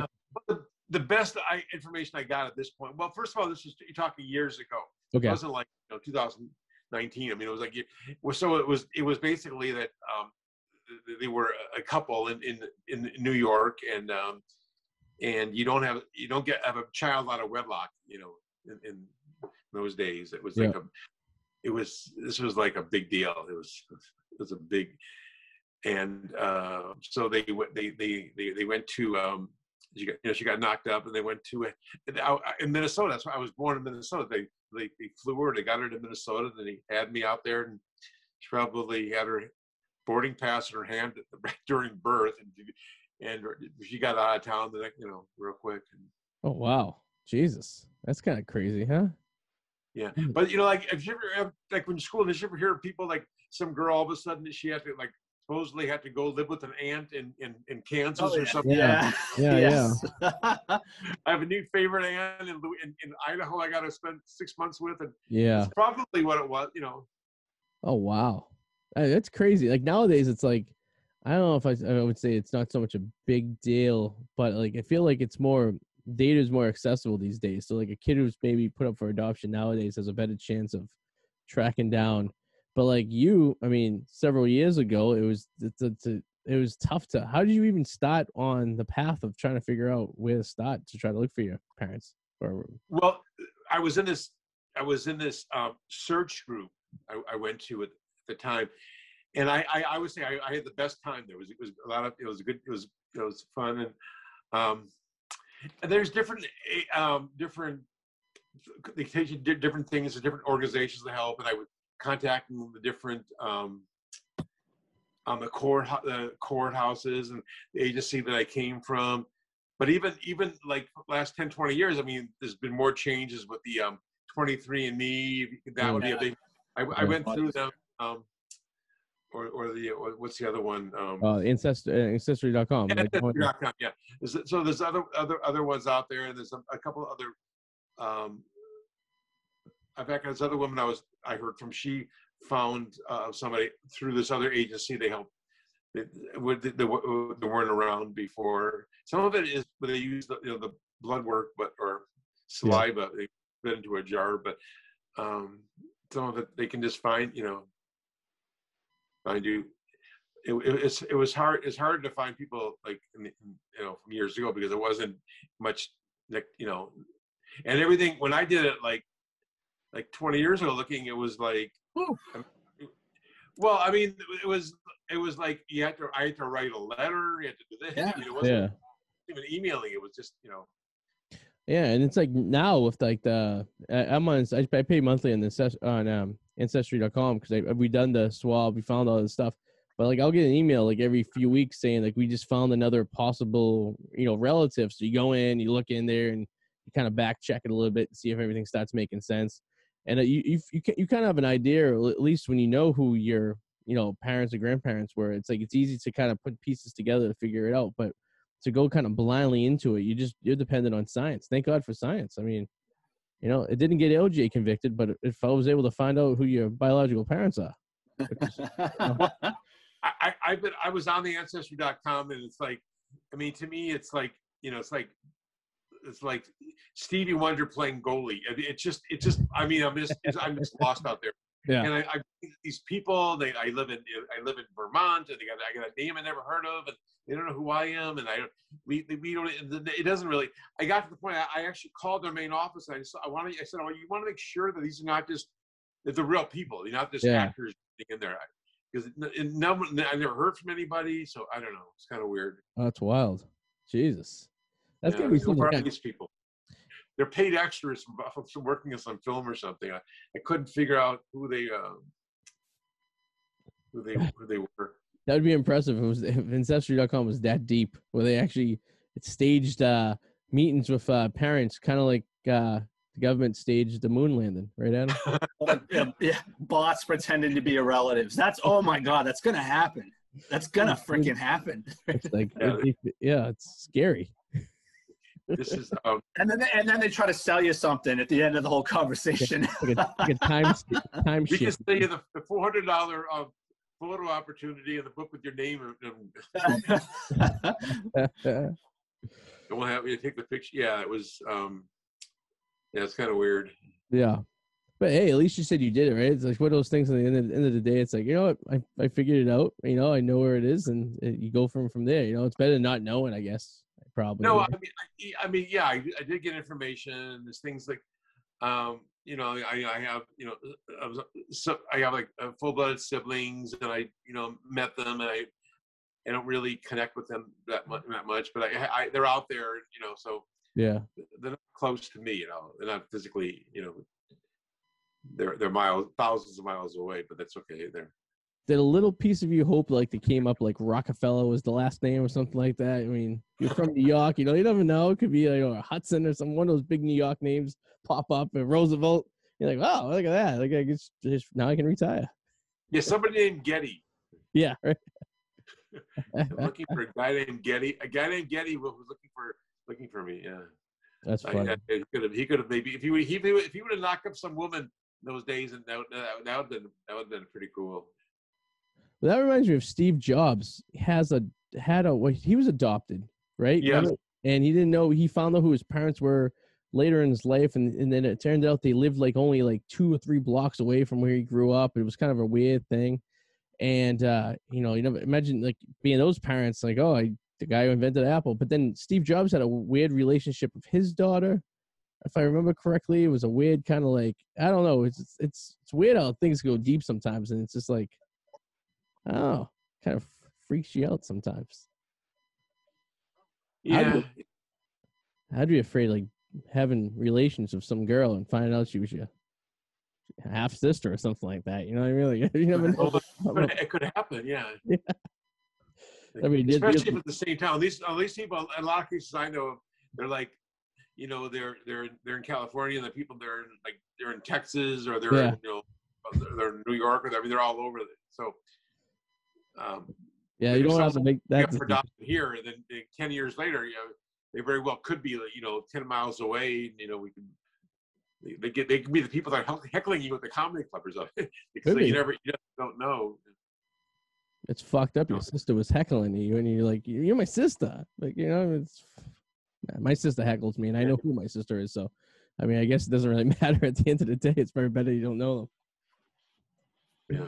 it, the, best I, information I got at this point. Well, first of all, this was you're talking years ago. okay It wasn't like you know 2019. I mean, it was like you- well, so it was it was basically that um, they were a couple in in, in New York, and um, and you don't have you don't get have a child out of wedlock. You know, in, in those days, it was like a it was this was like a big deal. It was it was a big and uh, so they went they they they, they went to um, she got, you know, she got knocked up, and they went to a, in Minnesota. That's why I was born in Minnesota. They they, they flew her. They got her to Minnesota. Then he had me out there, and she probably had her boarding pass in her hand [LAUGHS] during birth, and and she got out of town, the you know, real quick. And, oh wow, Jesus, that's kind of crazy, huh? Yeah, hmm. but you know, like if you ever like when school, did you ever hear people like some girl all of a sudden she had to like supposedly had to go live with an aunt in in, in Kansas Oh, or yeah. something? Yeah. Yeah, Yes. [LAUGHS] I have a new favorite aunt in, in, in Idaho. I got to spend six months with, and Yeah. it's probably what it was. You know, Oh wow, Uh, that's crazy. Like nowadays, it's like I don't know if I, I would say it's not so much a big deal, but like I feel like it's more data is more accessible these days. So like a kid who's maybe put up for adoption nowadays has a better chance of tracking down. But like you, I mean, several years ago, it was it's, it's, it was tough to. How did you even start on the path of trying to figure out where to start to try to look for your parents? Or well, I was in this. I was in this um, search group I, I went to at the time, and I, I, I would say I, I had the best time there. Was it was a lot of it was a good it was it was fun and um, and there's different eh, um, different they take you different things different organizations to help, and I would contact the different um, on the court the courthouses and the agency that I came from. But even even like last 10, 20 years, I mean, there's been more changes with the um, 23 and Me. That would be a big. I, I went through them. Um, or, or the or what's the other one? Um, uh, ancestry, uh, ancestry.com. yeah, Ancestry.com, yeah. So there's other other other ones out there, and there's a, a couple other. Um, in fact, this other woman I was I heard from. She found uh, somebody through this other agency. They helped. They, they, they weren't around before. Some of it is they use the you know the blood work, but or saliva. They put into a jar, but um, some of it they can just find. You know, find you it, it, it's it was hard it's hard to find people like you know from years ago because it wasn't much you know and everything when i did it like like 20 years ago looking it was like Whew. well i mean it was it was like you had to i had to write a letter you had to do this Yeah. I mean, it wasn't yeah. even emailing it was just you know Yeah, and it's like now with like the I- I'm on I I pay monthly on the on um ancestry.com because we done the swab, we found all this stuff. But like I'll get an email like every few weeks saying like we just found another possible you know relative. So you go in, you look in there, and you kind of back check it a little bit to see if everything starts making sense. And uh, you you you, you kind of have an idea, or at least when you know who your you know parents or grandparents were, it's like it's easy to kind of put pieces together to figure it out. But to go kind of blindly into it. You just you're dependent on science. Thank God for science. I mean, you know, it didn't get OJ convicted, but if I was able to find out who your biological parents are, [LAUGHS] I, I I've been I was on the ancestry.com and it's like I mean to me it's like you know it's like it's like Stevie Wonder playing goalie. It's just it's just I mean I'm just I'm just lost out there. Yeah. And I, I these people they I live in I live in Vermont and they got I got a name I never heard of and they don't know who I am and I don't we we don't it doesn't really I got to the point I, I actually called their main office and I just I want to I said oh you want to make sure that these are not just that they're real people they're not just Yeah. actors in there because no, I never heard from anybody, so I don't know. It's kind of weird. oh, that's wild. Jesus, that's Yeah, gonna be something. these people? They're paid extras from, from working on some film or something. I, I couldn't figure out who they um, who they [LAUGHS] who they were. That would be impressive if it was if ancestry.com was that deep, where they actually staged uh meetings with uh parents, kind of like uh the government staged the moon landing, right, Adam? [LAUGHS] yeah, yeah, bots pretending to be your relatives. That's oh my god, that's gonna happen. That's gonna [LAUGHS] freaking happen. It's like Yeah. it- yeah, it's scary. This is um, [LAUGHS] And then they, and then they try to sell you something at the end of the whole conversation. Like a, like a time [LAUGHS] time we can shift. say the, the four hundred dollar uh, photo opportunity in the book with your name and, [LAUGHS] and we'll have you take the picture. Yeah, it was um, yeah, it's kind of weird. Yeah. But hey, at least you said you did it, right? It's like one of those things. At the end of, end of the day, it's like you know what, I, I figured it out. You know, I know where it is, and it, you go from from there. You know, it's better than not knowing, I guess. Probably. No, I mean, I, I mean, yeah, I, I did get information. There's things like, um, you know, I, I have, you know, I, was, so I have like uh, full-blooded siblings, and I, you know, met them, and I, I don't really connect with them that much, that much, but I, I, they're out there, you know, so yeah. they're not close to me, you know, they're not physically, you know, they're they're miles, thousands of miles away, but that's okay. They're did a little piece of you hope like they came up like Rockefeller was the last name or something like that? I mean, you're from New York, you know, you never know. It could be like or Hudson or some one of those big New York names pop up and Roosevelt. You're like, wow, look at that. Like I guess just, now I can retire. Yeah, somebody named Getty. Yeah, right. [LAUGHS] Looking for a guy named Getty. A guy named Getty was looking for looking for me. Yeah, That's I- funny. I- he could have. He could have maybe if he would. He, if he would have knocked up some woman in those days, and that would that would have been that would have been pretty cool. But that reminds me of Steve Jobs has a had a well, he was adopted, right? Remember? And he didn't know he found out who his parents were later in his life and, and then it turned out they lived like only like two or three blocks away from where he grew up. It was kind of a weird thing. And uh, you know, you never imagine like being those parents, like, oh, I, the guy who invented Apple. But then Steve Jobs had a weird relationship with his daughter. If I remember correctly, it was a weird kind of like I don't know. It's it's, it's weird how things go deep sometimes, and it's just like oh, kind of freaks you out sometimes. Yeah, would- I'd be afraid like having relations with some girl and finding out she was your half sister or something like that. You know, what I really [LAUGHS] you never know. But [LAUGHS] it could happen. Yeah. Yeah. I mean, especially if at the same time. At least, at least people. A lot of cases I know, they're like, you know, they're they're they're in California, and the people they're in, like they're in Texas or they're Yeah. in, you know they're- in New York or I mean they're all over. it. So, um, Yeah, you don't have to make that. for decision. here, and then uh, ten years later, you know, they very well could be, you know, ten miles away. and, You know, we can. They, they get. They can be the people that are heckling you at the comedy club or something. [LAUGHS] because be. you never, you just don't know. It's fucked up. Your No. sister was heckling you, and you're like, "You're my sister." Like, you know, it's [SIGHS] my sister heckles me, and I know who my sister is. So, I mean, I guess it doesn't really [LAUGHS] matter at the end of the day. It's very better you don't know them. Yeah.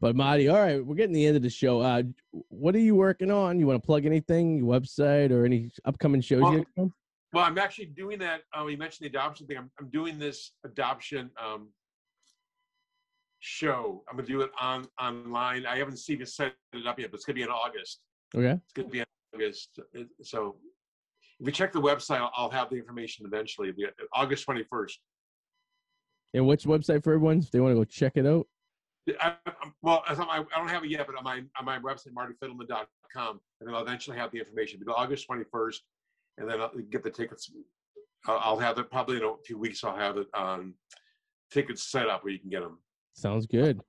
But Marty, all right, we're getting the end of the show. Uh, what are you working on? You want to plug anything, your website, or any upcoming shows Well, you? Well, I'm actually doing that. Uh, you mentioned the adoption thing. I'm, I'm doing this adoption um, show. I'm gonna do it on online. I haven't seen even set it up yet, but it's gonna be in August. Okay. It's gonna be in August. So if you check the website, I'll, I'll have the information eventually. August 21st. And which website for everyone if they want to go check it out? I, well, I I don't have it yet, but on my on my website, martyfidelman.com, and then I'll eventually have the information. But August 21st, and then I'll get the tickets. I'll, have it probably in a few weeks. I'll have it on tickets set up where you can get them. Sounds good.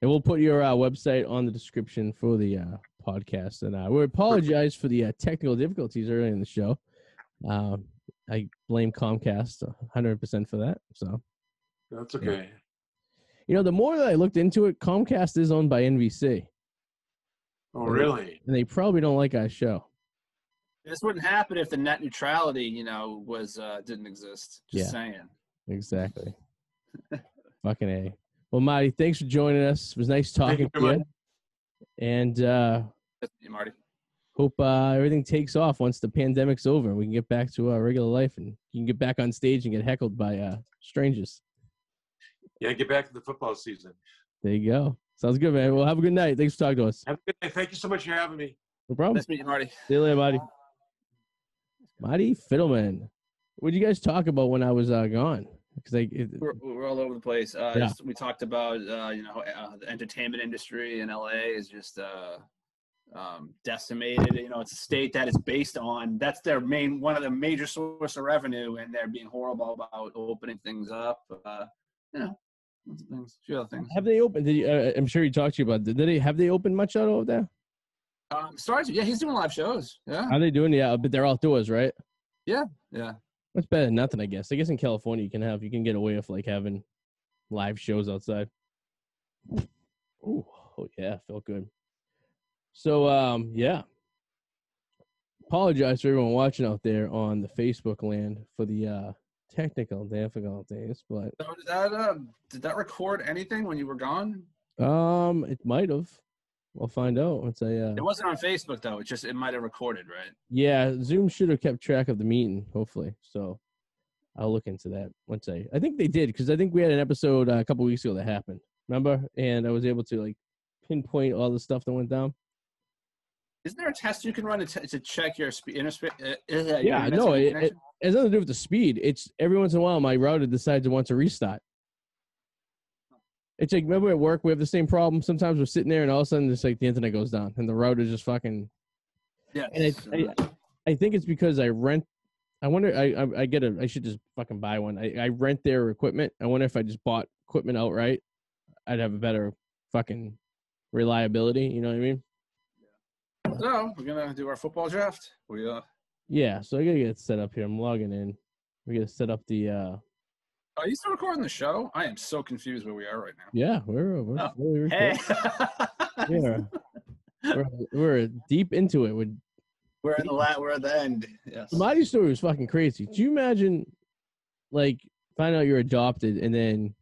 And we'll put your uh, website on the description for the uh, podcast. And uh, we apologize for the uh, technical difficulties early in the show. Um, I blame Comcast 100% for that. So, That's okay. You know, the more that I looked into it, Comcast is owned by NBC, Oh, really? and they probably don't like our show. This wouldn't happen if the net neutrality, you know, was uh, didn't exist. Just Yeah. saying. Exactly. [LAUGHS] Fucking A. Well, Marty, thanks for joining us. It was nice Thank you talking to very you. And uh, That's me, Marty. hope uh, everything takes off once the pandemic's over and we can get back to our regular life and you can get back on stage and get heckled by uh, strangers. Yeah, get back to the football season. There you go. Sounds good, man. Well, have a good night. Thanks for talking to us. Have a good day. Thank you so much for having me. No problem. Nice to meet you, Marty. See you later, Marty. Marty Fidelman. What did you guys talk about when I was uh, gone? Because I, it, We're, we're all over the place. Uh, Yeah. just- we talked about uh, you know uh, the entertainment industry in LA is just uh, um, decimated. You know, it's a state that is based on that's their main one of the major source of revenue, and they're being horrible about opening things up. Uh, you know, lots of things, a few other things. have they opened? Did you, uh, I'm sure he talked to you about. Did they have they opened much out over there? Um, stars, yeah, he's doing live shows. Yeah, How they doing? Yeah, but they're outdoors, right? Yeah, yeah. That's better than nothing, I guess. I guess in California you can have you can get away with like having live shows outside. Ooh, oh yeah, felt good. So um yeah. Apologize for everyone watching out there on the Facebook land for the uh technical difficulties, but So did that uh, did that record anything when you were gone? um it might have. We'll find out once I uh It wasn't on Facebook though. It just it might have recorded, right? Yeah, Zoom should have kept track of the meeting, hopefully. So I'll look into that once I. I think they did because I think we had an episode uh, a couple weeks ago that happened. Remember? And I was able to like pinpoint all the stuff that went down. Isn't there a test you can run to, t- to check your? Interspe- uh, uh, Yeah, internet no, it-? It has nothing to do with the speed. It's every once in a while my router decides it wants to restart. It's like remember at work we have the same problem. Sometimes we're sitting there and all of a sudden it's like the internet goes down and the router just fucking. Yeah. And it's, I, I think it's because I rent. I wonder. I, I I get a. I should just fucking buy one. I, I rent their equipment. I wonder if I just bought equipment outright, I'd have a better fucking reliability. You know what I mean? Yeah. So we're gonna do our football draft. We uh, Yeah. So I gotta get set up here. I'm logging in. We gotta set up the. uh are you still recording the show? I am so confused where we are right now. Yeah, we're we're, Oh, we're, Hey, we're, we're, we're deep into it. With we're in the la- we're at the end. Yes. the Mighty story was fucking crazy. Do you imagine, like, find out you're adopted and then,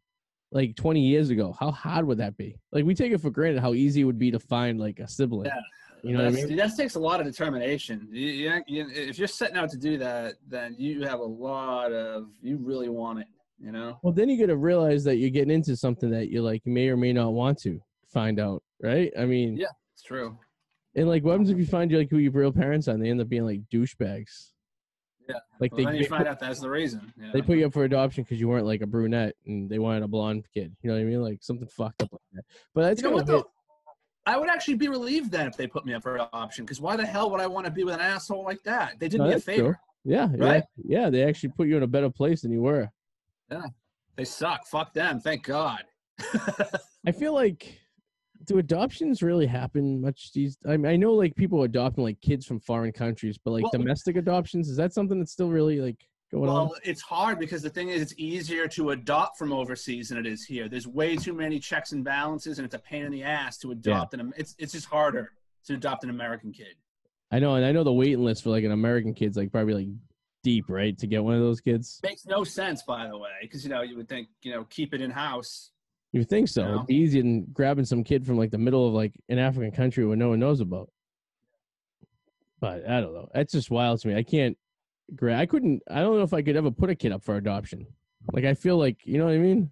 like, 20 years ago, how hard would that be? Like, we take it for granted how easy it would be to find like a sibling. Yeah. You know what I mean? That takes a lot of determination. You, you, you, if you're setting out to do that, then you have a lot of. You really want it. You know. Well, then you got to realize that you're getting into something that you like may or may not want to find out, right? I mean, Yeah. It's true. and like, what happens if you find you like who your real parents are and they end up being like douchebags? Yeah. Like Well, they then you find put, out that's the reason. you they put you up for adoption because you weren't like a brunette and they wanted a blonde kid. You know what I mean? Like something fucked up like that. But that's You know what though? I would actually be relieved then if they put me up for adoption. Because why the hell would I want to be with an asshole like that? They did No, me a that's true. favor. Yeah, Right? yeah, yeah. They actually put you in a better place than you were. Yeah, they suck. Fuck them. Thank God. [LAUGHS] I feel like do adoptions really happen much these I, mean, I know like people adopting like kids from foreign countries, but like Well- domestic adoptions, is that something that's still really like going on? Well, it's hard because the thing is, it's easier to adopt from overseas than it is here. There's way too many checks and balances, and it's a pain in the ass to adopt an. It's it's just harder to adopt an American kid. I know, and I know the waiting list for like an American kid's like probably like deep, right? To get one of those kids. Makes no sense, by the way, because you know you would think you know keep it in house. You think so? No. It'd be easier than grabbing some kid from like the middle of like an African country where no one knows about. But I don't know. That's just wild to me. I can't gra- I couldn't I don't know if I could ever put a kid up for adoption. Like I feel like you know what I mean?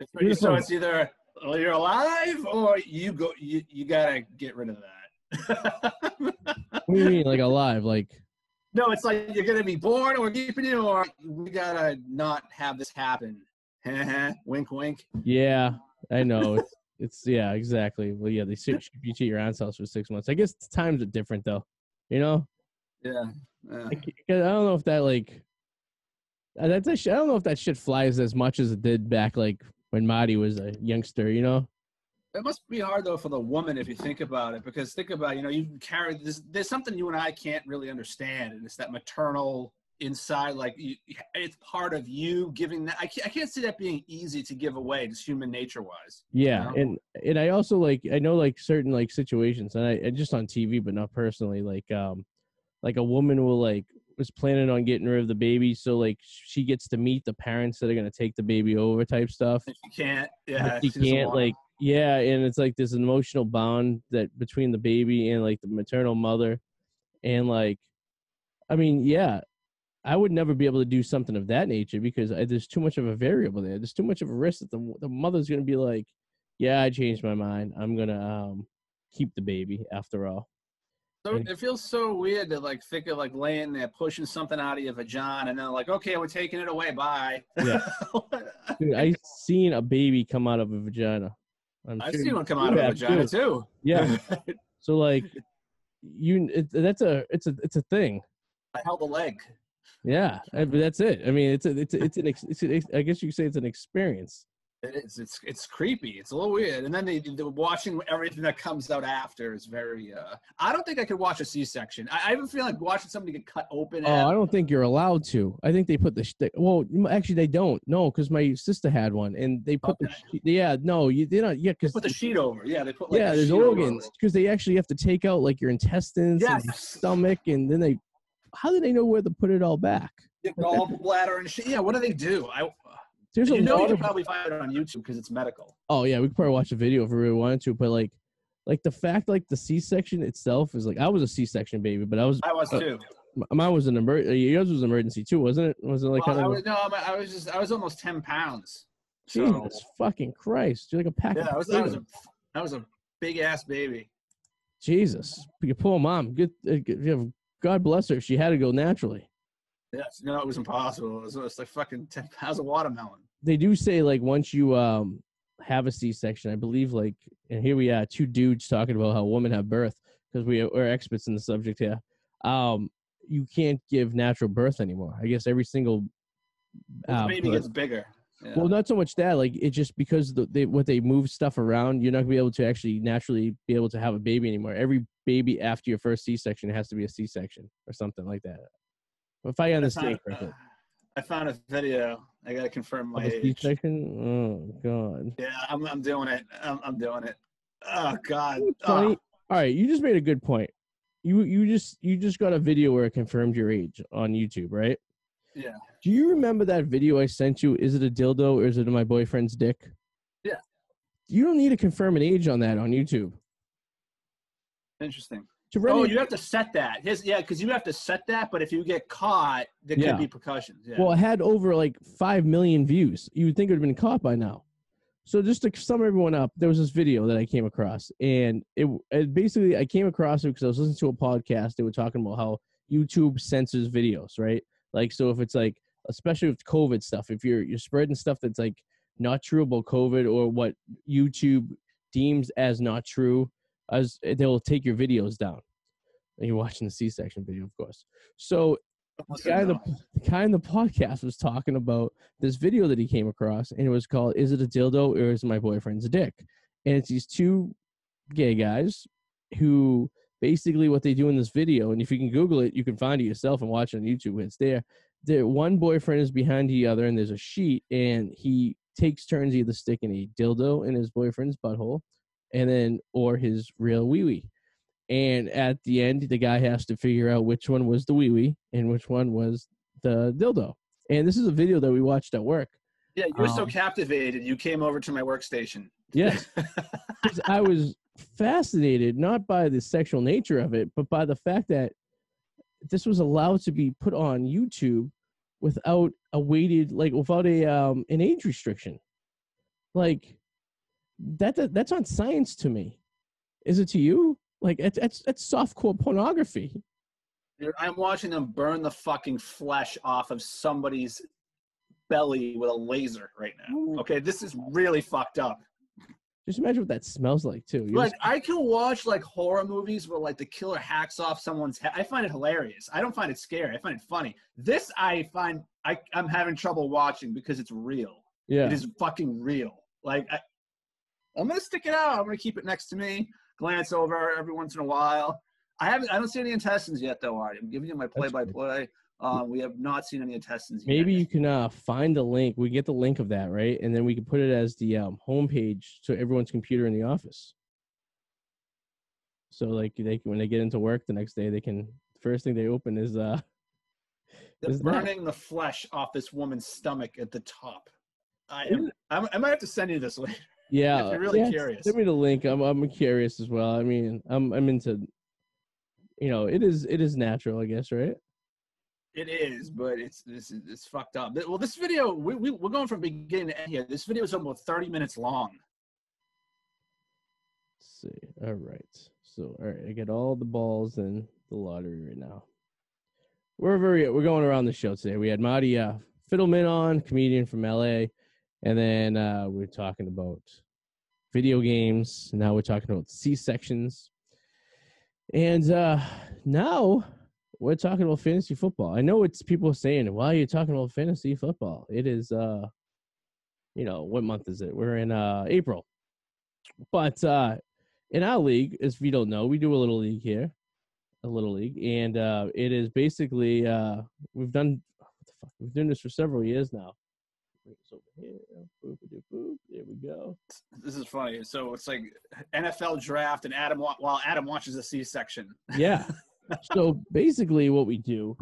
So Beautiful. it's either oh, you're alive or you go. You you gotta get rid of that. What do you mean like alive? Like no, it's like you're gonna be born or keeping you, or we gotta not have this happen. [LAUGHS] wink, wink. yeah, I know. It's, it's yeah, exactly. Well, yeah, they ship you to your aunt's house for six months. I guess times are different though. You know, Yeah. Yeah. I, I don't know if that like uh, that's a I don't know if that shit flies as much as it did back like when Marty was a youngster. You know. It must be hard though for the woman if you think about it, because think about you know you carry this. There's something you and I can't really understand, and it's that maternal inside. Like you, it's part of you giving that. I can't, I can't see that being easy to give away, just human nature wise. Yeah, know? and and I also like I know like certain like situations, and I and just on TV, but not personally. Like um, like a woman will like was planning on getting rid of the baby, so like she gets to meet the parents that are gonna take the baby over, type stuff. You can't, yeah, she can't like yeah, and it's like this emotional bond that between the baby and like the maternal mother, and like, I mean, yeah, I would never be able to do something of that nature because I, there's too much of a variable there. There's too much of a risk that the the mother's gonna be like, yeah, I changed my mind. I'm gonna um keep the baby after all. So and- it feels so weird to like think of like laying there pushing something out of your vagina, and then like, okay, we're taking it away. Bye. Yeah. [LAUGHS] Dude, I seen a baby come out of a vagina. I'm I've sure seen one come out of a vagina too. too. Yeah. [LAUGHS] So like, you it, that's a it's a it's a thing. I held a leg. Yeah, but that's it. I mean, it's a, it's a, it's an it's an I guess you could say it's an experience. It is. It's it's creepy. It's a little weird. And then they, the watching everything that comes out after is very. uh I don't think I could watch a C-section. I, I even feel like watching somebody get cut open. Oh, I don't think you're allowed to. I think they put the sh- they, well, actually they don't. No, because my sister had one, and they put the Okay. sh- yeah no you they don't. yeah They because put the sheet over. Yeah, they put like yeah a there's organs because they actually have to take out like your intestines and your stomach, and then they how do they know where to put it all back? Your gallbladder and shit. Yeah, what do they do? I. There's a You know, lot you can probably find it on YouTube because it's medical. Oh yeah, we could probably watch a video if we really wanted to, but like, like the fact like the C-section itself is like I was a C-section baby, but I was I was Uh, too. mine was an emer- uh, yours was emergency too, wasn't it? Was it like Well, kind I of was, no, I'm- was just I was almost ten pounds. So Jesus fucking Christ? You're like a pack yeah, of I was I was a. Was a big ass baby. Jesus, your poor mom. Good, uh, good- know, God bless her. She had to go naturally. Yes, no, it was impossible. It was, it was like fucking ten pounds of watermelon. They do say like once you um have a C-section, I believe, like, and here we are, two dudes talking about how women have birth because we are, we're experts in the subject here. Um, you can't give natural birth anymore. I guess every single uh, baby birth- gets bigger. Yeah. well, not so much that. Like it just because the, they what they move stuff around, you're not gonna be able to actually naturally be able to have a baby anymore. Every baby after your first C-section has to be a C-section or something like that. If I understand correctly, I found a video. I gotta confirm my age. C-section. Oh God. Yeah, I'm, I'm doing it. I'm, I'm doing it. Oh God. Oh, All right, you just made a good point. You you just you just got a video where it confirmed your age on YouTube, right? Yeah. Do you remember that video I sent you? Is it a dildo or is it my boyfriend's dick? Yeah. You don't need to confirm an age on that on YouTube. interesting. To Oh, you have to set that. His, yeah, because you have to set that. But if you get caught, there Yeah. could be percussions. Yeah. Well, it had over like five million views. You would think it would have been caught by now. So just to sum everyone up, there was this video that I came across, and it, it basically I came across it because I was listening to a podcast. They were talking about how YouTube censors videos, right? Like, so if it's like, especially with COVID stuff, if you're you're spreading stuff that's like not true about COVID or what YouTube deems as not true, as eh, they'll take your videos down. And you're watching the C-section video, of course. So the guy, in the, the guy in the podcast was talking about this video that he came across, and it was called "Is it a dildo or is my boyfriend's dick?" And it's these two gay guys who basically what they do in this video, and if you can Google it, you can find it yourself and watch it on YouTube. It's there. The one boyfriend is behind the other, and there's a sheet, and he takes turns either sticking a dildo in his boyfriend's butthole, and then or his real wee wee. And at the end, the guy has to figure out which one was the wee wee and which one was the dildo. And this is a video that we watched at work. Yeah, you were so Um, captivated. You came over to my workstation. Yes, [LAUGHS] I was fascinated not by the sexual nature of it, but by the fact that this was allowed to be put on YouTube without a weighted, like without a um an age restriction. Like that, that that's not science to me. Is it to you? Like it's it's it's softcore pornography. Dude, I'm watching them burn the fucking flesh off of somebody's belly with a laser right now. Okay, this is really fucked up. Just imagine what that smells like too. You're Like just- I can watch like horror movies where like the killer hacks off someone's head. I find it hilarious. I don't find it scary. I find it funny. This I find I I'm having trouble watching because it's real. yeah. It is fucking real. Like I, I'm gonna stick it out. I'm gonna keep it next to me. Glance over every once in a while. I haven't. I don't see any intestines yet, though. Arty. I'm giving you my play-by-play. Um, we have not seen any intestines. yet. Maybe you can uh, find the link. We get the link of that, right? And then we can put it as the um, homepage to everyone's computer in the office. So, like, they can, when they get into work the next day, they can first thing they open is uh, They're is that. burning the flesh off this woman's stomach at the top. I am. I'm, I might have to send you this later. Yeah. if you're really yeah, curious. Send me the link. I'm I'm curious as well. I mean, I'm I'm into, you know, it is it is natural, I guess, right? It is, but it's this is it's fucked up. Well, this video we, we we're going from beginning to end here. This video is almost 30 minutes long. Let's see. All right. So, all right, I get all the balls in the lottery right now. We're very we're going around the show today. We had uh, Fidelman on, comedian from LA, and then uh, we're talking about video games. Now we're talking about C sections, and uh, now we're talking about fantasy football. I know it's people saying, "Why are you talking about fantasy football?" It is, uh, you know, what month is it? We're in uh, April, but uh, in our league, as you don't know, we do a little league here, a little league, and uh, it is basically uh, we've done what the fuck we've doing this for several years now. Bring this over here. Boop, boop, boop. There we go. This is funny. So it's like NFL draft, and Adam while Adam watches the C section. Yeah. [LAUGHS] so basically, what we do,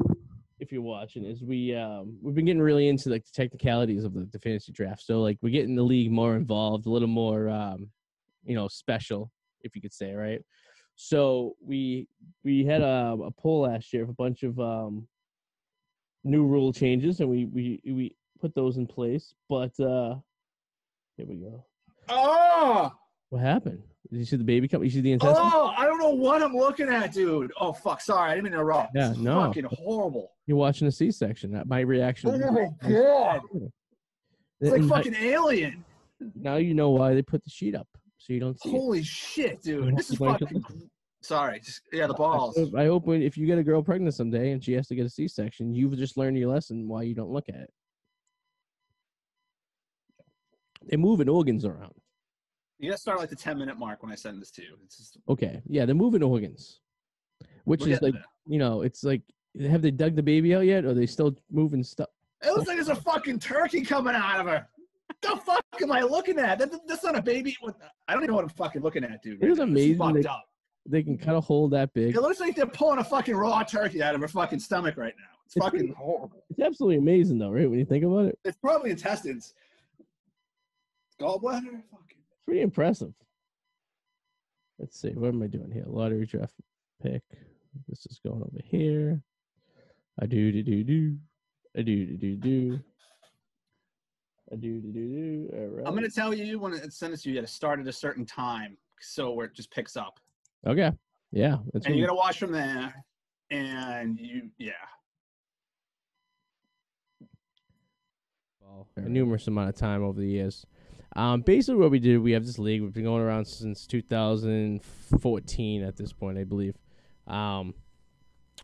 if you're watching, is we um, we've been getting really into like the technicalities of the, the fantasy draft. So like we're getting the league more involved, a little more, um, you know, special, if you could say, right? So we we had a, a poll last year of a bunch of um, new rule changes, and we we we put those in place. But uh, here we go. Oh, What happened? Did you see the baby come? You see the intestine? oh! I don't know what I'm looking at, dude. Oh fuck! Sorry, I didn't mean to interrupt. Yeah, This is no. Fucking horrible. You're watching a C-section. That my reaction. Oh my god! It's like fucking alien. now you know why they put the sheet up so you don't see. it. Holy shit, dude! This is fucking. Sorry, just, yeah, the I balls. hope- I hope when, if you get a girl pregnant someday and she has to get a C-section, you've just learned your lesson why you don't look at it. They're moving organs around. You gotta start like the ten minute mark when I send this to you. It's just Okay, yeah, they're moving organs, which we're is like getting you know, it's like have they dug the baby out yet? Or are they still moving stuff? It looks like there's a fucking turkey coming out of her. What the fuck am I looking at? That, that's not a baby. I don't even know what I'm fucking looking at, dude. It amazing fucked that- up. They can cut a hole that big. It looks like they're pulling a fucking raw turkey out of her fucking stomach right now. It's It's fucking pretty- horrible. It's absolutely amazing, though, right? When you think about it, It's probably intestines. Gallbladder? Fucking. pretty impressive. Let's see, what am I doing here? Lottery draft pick. This is going over here. I do do do do. I do do do do. I do do do do. All right. I'm gonna tell you when it sends you, you gotta start at a certain time so where it just picks up. Okay. Yeah. And what- you gotta watch from there. And you, yeah. well, a numerous amount of time over the years. Um, basically, what we did, we have this league. We've been going around since 2014 at this point, I believe. Um,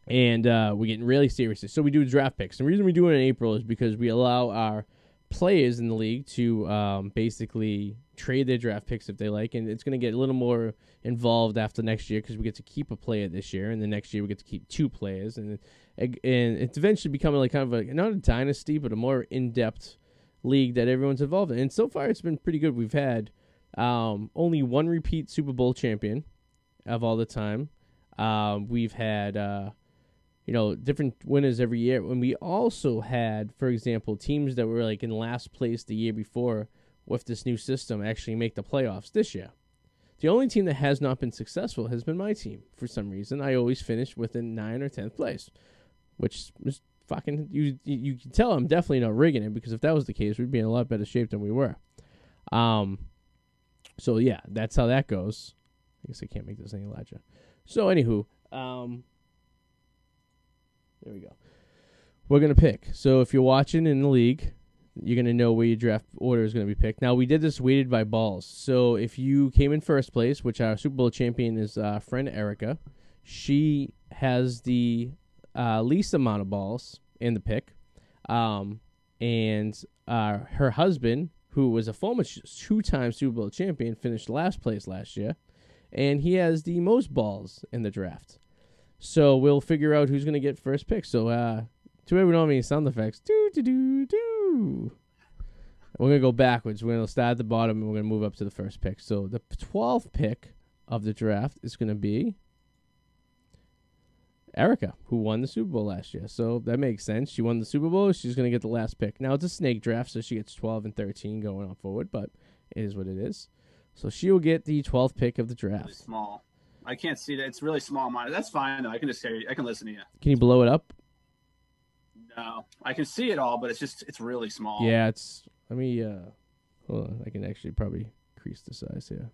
and uh, we're getting really serious. So we do draft picks. The reason we do it in April is because we allow our players in the league to um, basically trade their draft picks if they like, and it's going to get a little more involved after next year because we get to keep a player this year, and the next year we get to keep two players, and and it's eventually becoming like kind of a not a dynasty, but a more in depth league that everyone's involved in. And so far, it's been pretty good. We've had um, only one repeat Super Bowl champion of all the time. Um, we've had uh, you know different winners every year, and we also had, for example, teams that were like in last place the year before with this new system actually make the playoffs this year. The only team that has not been successful has been my team. For some reason, I always finish within nine or tenth place, which is fucking you. You can tell I'm definitely not rigging it because if that was the case, we'd be in a lot better shape than we were. Um, so yeah, that's how that goes. I guess I can't make this any larger. So anywho, um, there we go. We're gonna pick. So if you're watching in the league, you're gonna know where your draft order is gonna be picked. Now we did this weighted by balls. So if you came in first place, which our Super Bowl champion is uh, friend Erica, she has the uh, least amount of balls in the pick, um, and uh, her husband, who was a former two-time Super Bowl champion, finished last place last year, and he has the most balls in the draft. So we'll figure out who's gonna get first pick. So uh, we don't have any sound effects. Do do do do. We're gonna go backwards. We're gonna start at the bottom and we're gonna move up to the first pick. So the twelfth pick of the draft is gonna be Erica, who won the Super Bowl last year. So that makes sense. She won the Super Bowl. She's gonna get the last pick. Now it's a snake draft, so she gets twelve and thirteen going on forward. But it is what it is. So she will get the twelfth pick of the Really draft. small. I can't see that. It's really small. Mine. That's fine though. I can just hear you. I can listen to you. Can you blow it up? No, I can see it all, but it's just it's really small. Yeah, it's. Let me. uh Hold on. I can actually probably increase the size here.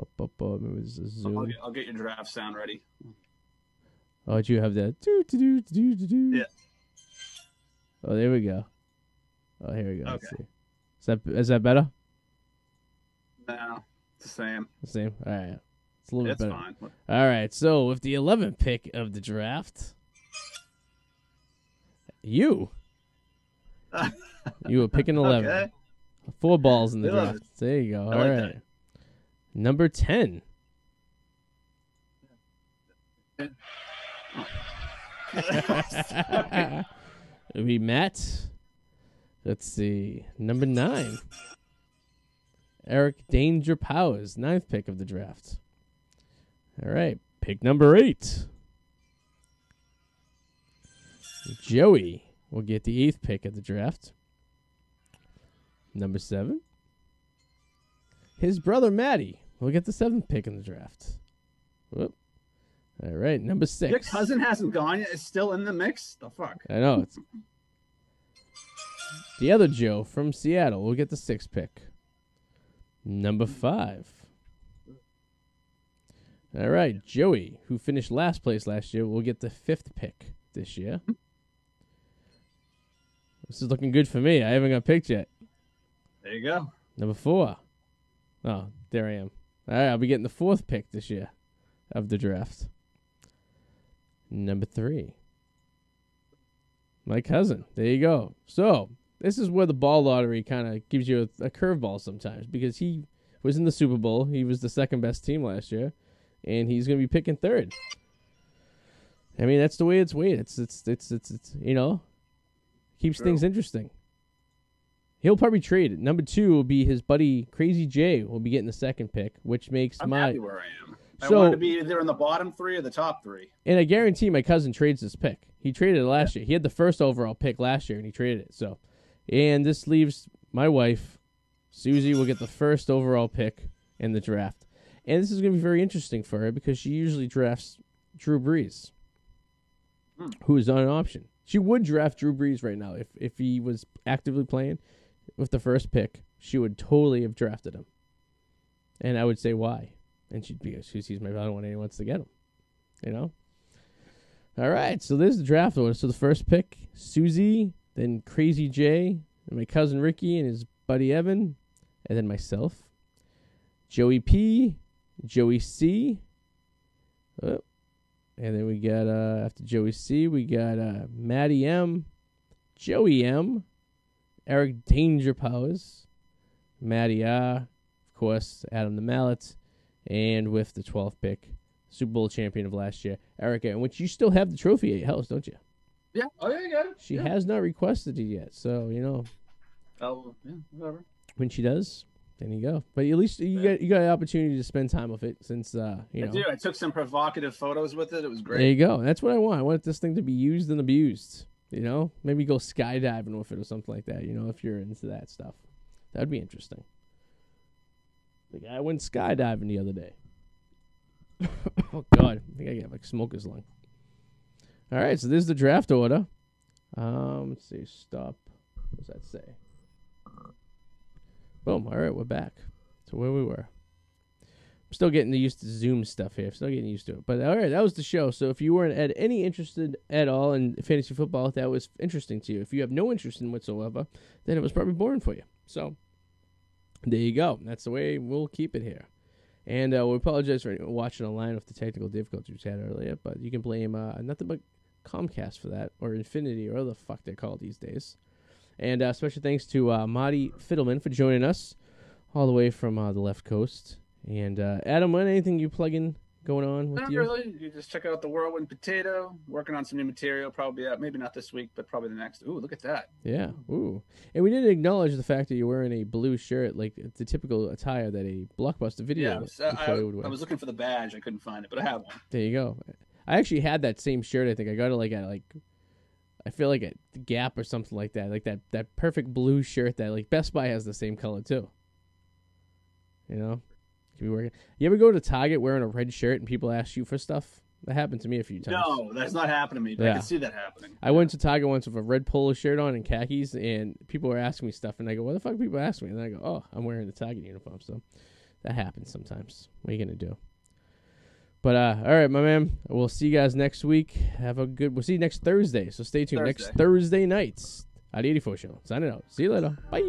Bu- bu- bu- Maybe this is I'll get, I'll get your draft sound ready. Oh, do you have that? Do, do, do, do, do, do. Yeah. Oh, there we go. Oh, here we go. Let's Okay. see. Is that is that better? No, it's the same. The same. All right. It's a little It's bit better. fine. All right. So with the 11th pick of the draft, you [LAUGHS] you were picking 11. Okay. Four balls in the I draft. There you go. I All like right. that. Number 10. It'll be Matt. Let's see. Number nine. Eric Danger Powers, ninth pick of the draft. All right. Pick number eight. Joey will get the eighth pick of the draft. Number seven. His brother Matty will get the seventh pick in the draft. Whoop. All right. Number six. Your cousin hasn't gone yet. It's still in the mix. The fuck. I know. It's the other Joe from Seattle We'll get the sixth pick. Number five. All right, Joey, who finished last place last year, will get the fifth pick this year. Mm-hmm. This is looking good for me. I haven't got picked yet. There you go. Number four. Oh, there I am. All right, I'll be getting the fourth pick this year of the draft. Number three. My cousin. There you go. So, this is where the ball lottery kind of gives you a, a curveball sometimes because he was in the Super Bowl. He was the second best team last year, and he's going to be picking third. I mean, that's the way it's weighted. It's, it's, it's, it's, it's you know, keeps True. things interesting. He'll probably trade it. Number two will be his buddy Crazy J will be getting the second pick, which makes I'm my happy where I am. I So- want to be either in the bottom three or the top three. and I guarantee my cousin trades this pick. He traded it last year. He had the first overall pick last year, and he traded it. So, and this leaves my wife, Susie, will get the first overall pick in the draft. And this is going to be very interesting for her because she usually drafts Drew Brees, Hmm. who is not an option. She would draft Drew Brees right now if if he was actively playing with the first pick. She would totally have drafted him, and I would say why. And she'd be she sees my value when anyone wants to get him, you know. All right, so there's the draft order. So the first pick, Susie, then Crazy J, and my cousin Ricky and his buddy Evan, and then myself, Joey P, Joey C, oh, and then we got uh after Joey C, we got uh Maddie M, Joey M, Eric Danger Powers, Maddie R, of course, Adam the Mallet, and with the 12th pick, Super Bowl champion of last year, Erica, in which you still have the trophy at your house, don't you? Yeah. Oh yeah, I got it. She yeah. has not requested it yet, so you know Oh yeah, whatever. when she does, then you go. But at least you got you got an opportunity to spend time with it since uh you I know. do. I took some provocative photos with it. It was great. There you go. That's what I want. I want this thing to be used and abused. You know, maybe go skydiving with it or something like that. You know, if you're into that stuff, that'd be interesting. The guy went skydiving the other day. [COUGHS] oh God, I think I got like smoker's lung. All right, so this is the draft order. Um, let's see. Stop. What does that say? Boom. All right, we're back to where we were. Still getting used to Zoom stuff here. Still getting used to it. But all right, that was the show. So if you weren't at any interested at all in fantasy football, that was interesting to you. If you have no interest in whatsoever, then it was probably boring for you. So there you go. That's the way we'll keep it here. And uh, we apologize for watching online with the technical difficulties we had earlier, but you can blame uh, nothing but Comcast for that, or Infinity, or the fuck they're called these days. And uh, special thanks to uh, Marty Fidelman for joining us all the way from uh, the left coast. And uh, Adam, what anything you plugging going on with Not you? really. You just check out the Whirlwind Potato. Working on some new material. Probably out. Maybe not this week, but probably the next. Ooh, look at that. Yeah. Ooh. And we didn't acknowledge the fact that you're wearing a blue shirt, like the typical attire that a blockbuster video Yeah. I was, uh, I, would wear. I was looking for the badge. I couldn't find it, but I have one. There you go. I actually had that same shirt. I think I got it like at like, I feel like at Gap or something like that. Like that that perfect blue shirt that like Best Buy has the same color too. You know, could be working. You ever go to Target wearing a red shirt and people ask you for stuff? That happened to me a few times. No, that's not happening to me. But I can see that happening. I went to Target once with a red polo shirt on and khakis, and people were asking me stuff, and I go, "What the fuck?" People ask me, and I go, "Oh, I'm wearing the Target uniform." So that happens sometimes. What are you gonna do? But uh, all right, my man. We'll see you guys next week. Have a good. We'll see you next Thursday. So stay tuned. Next Thursday. Thursday nights at 84 show. Signing out. See you later. Bye.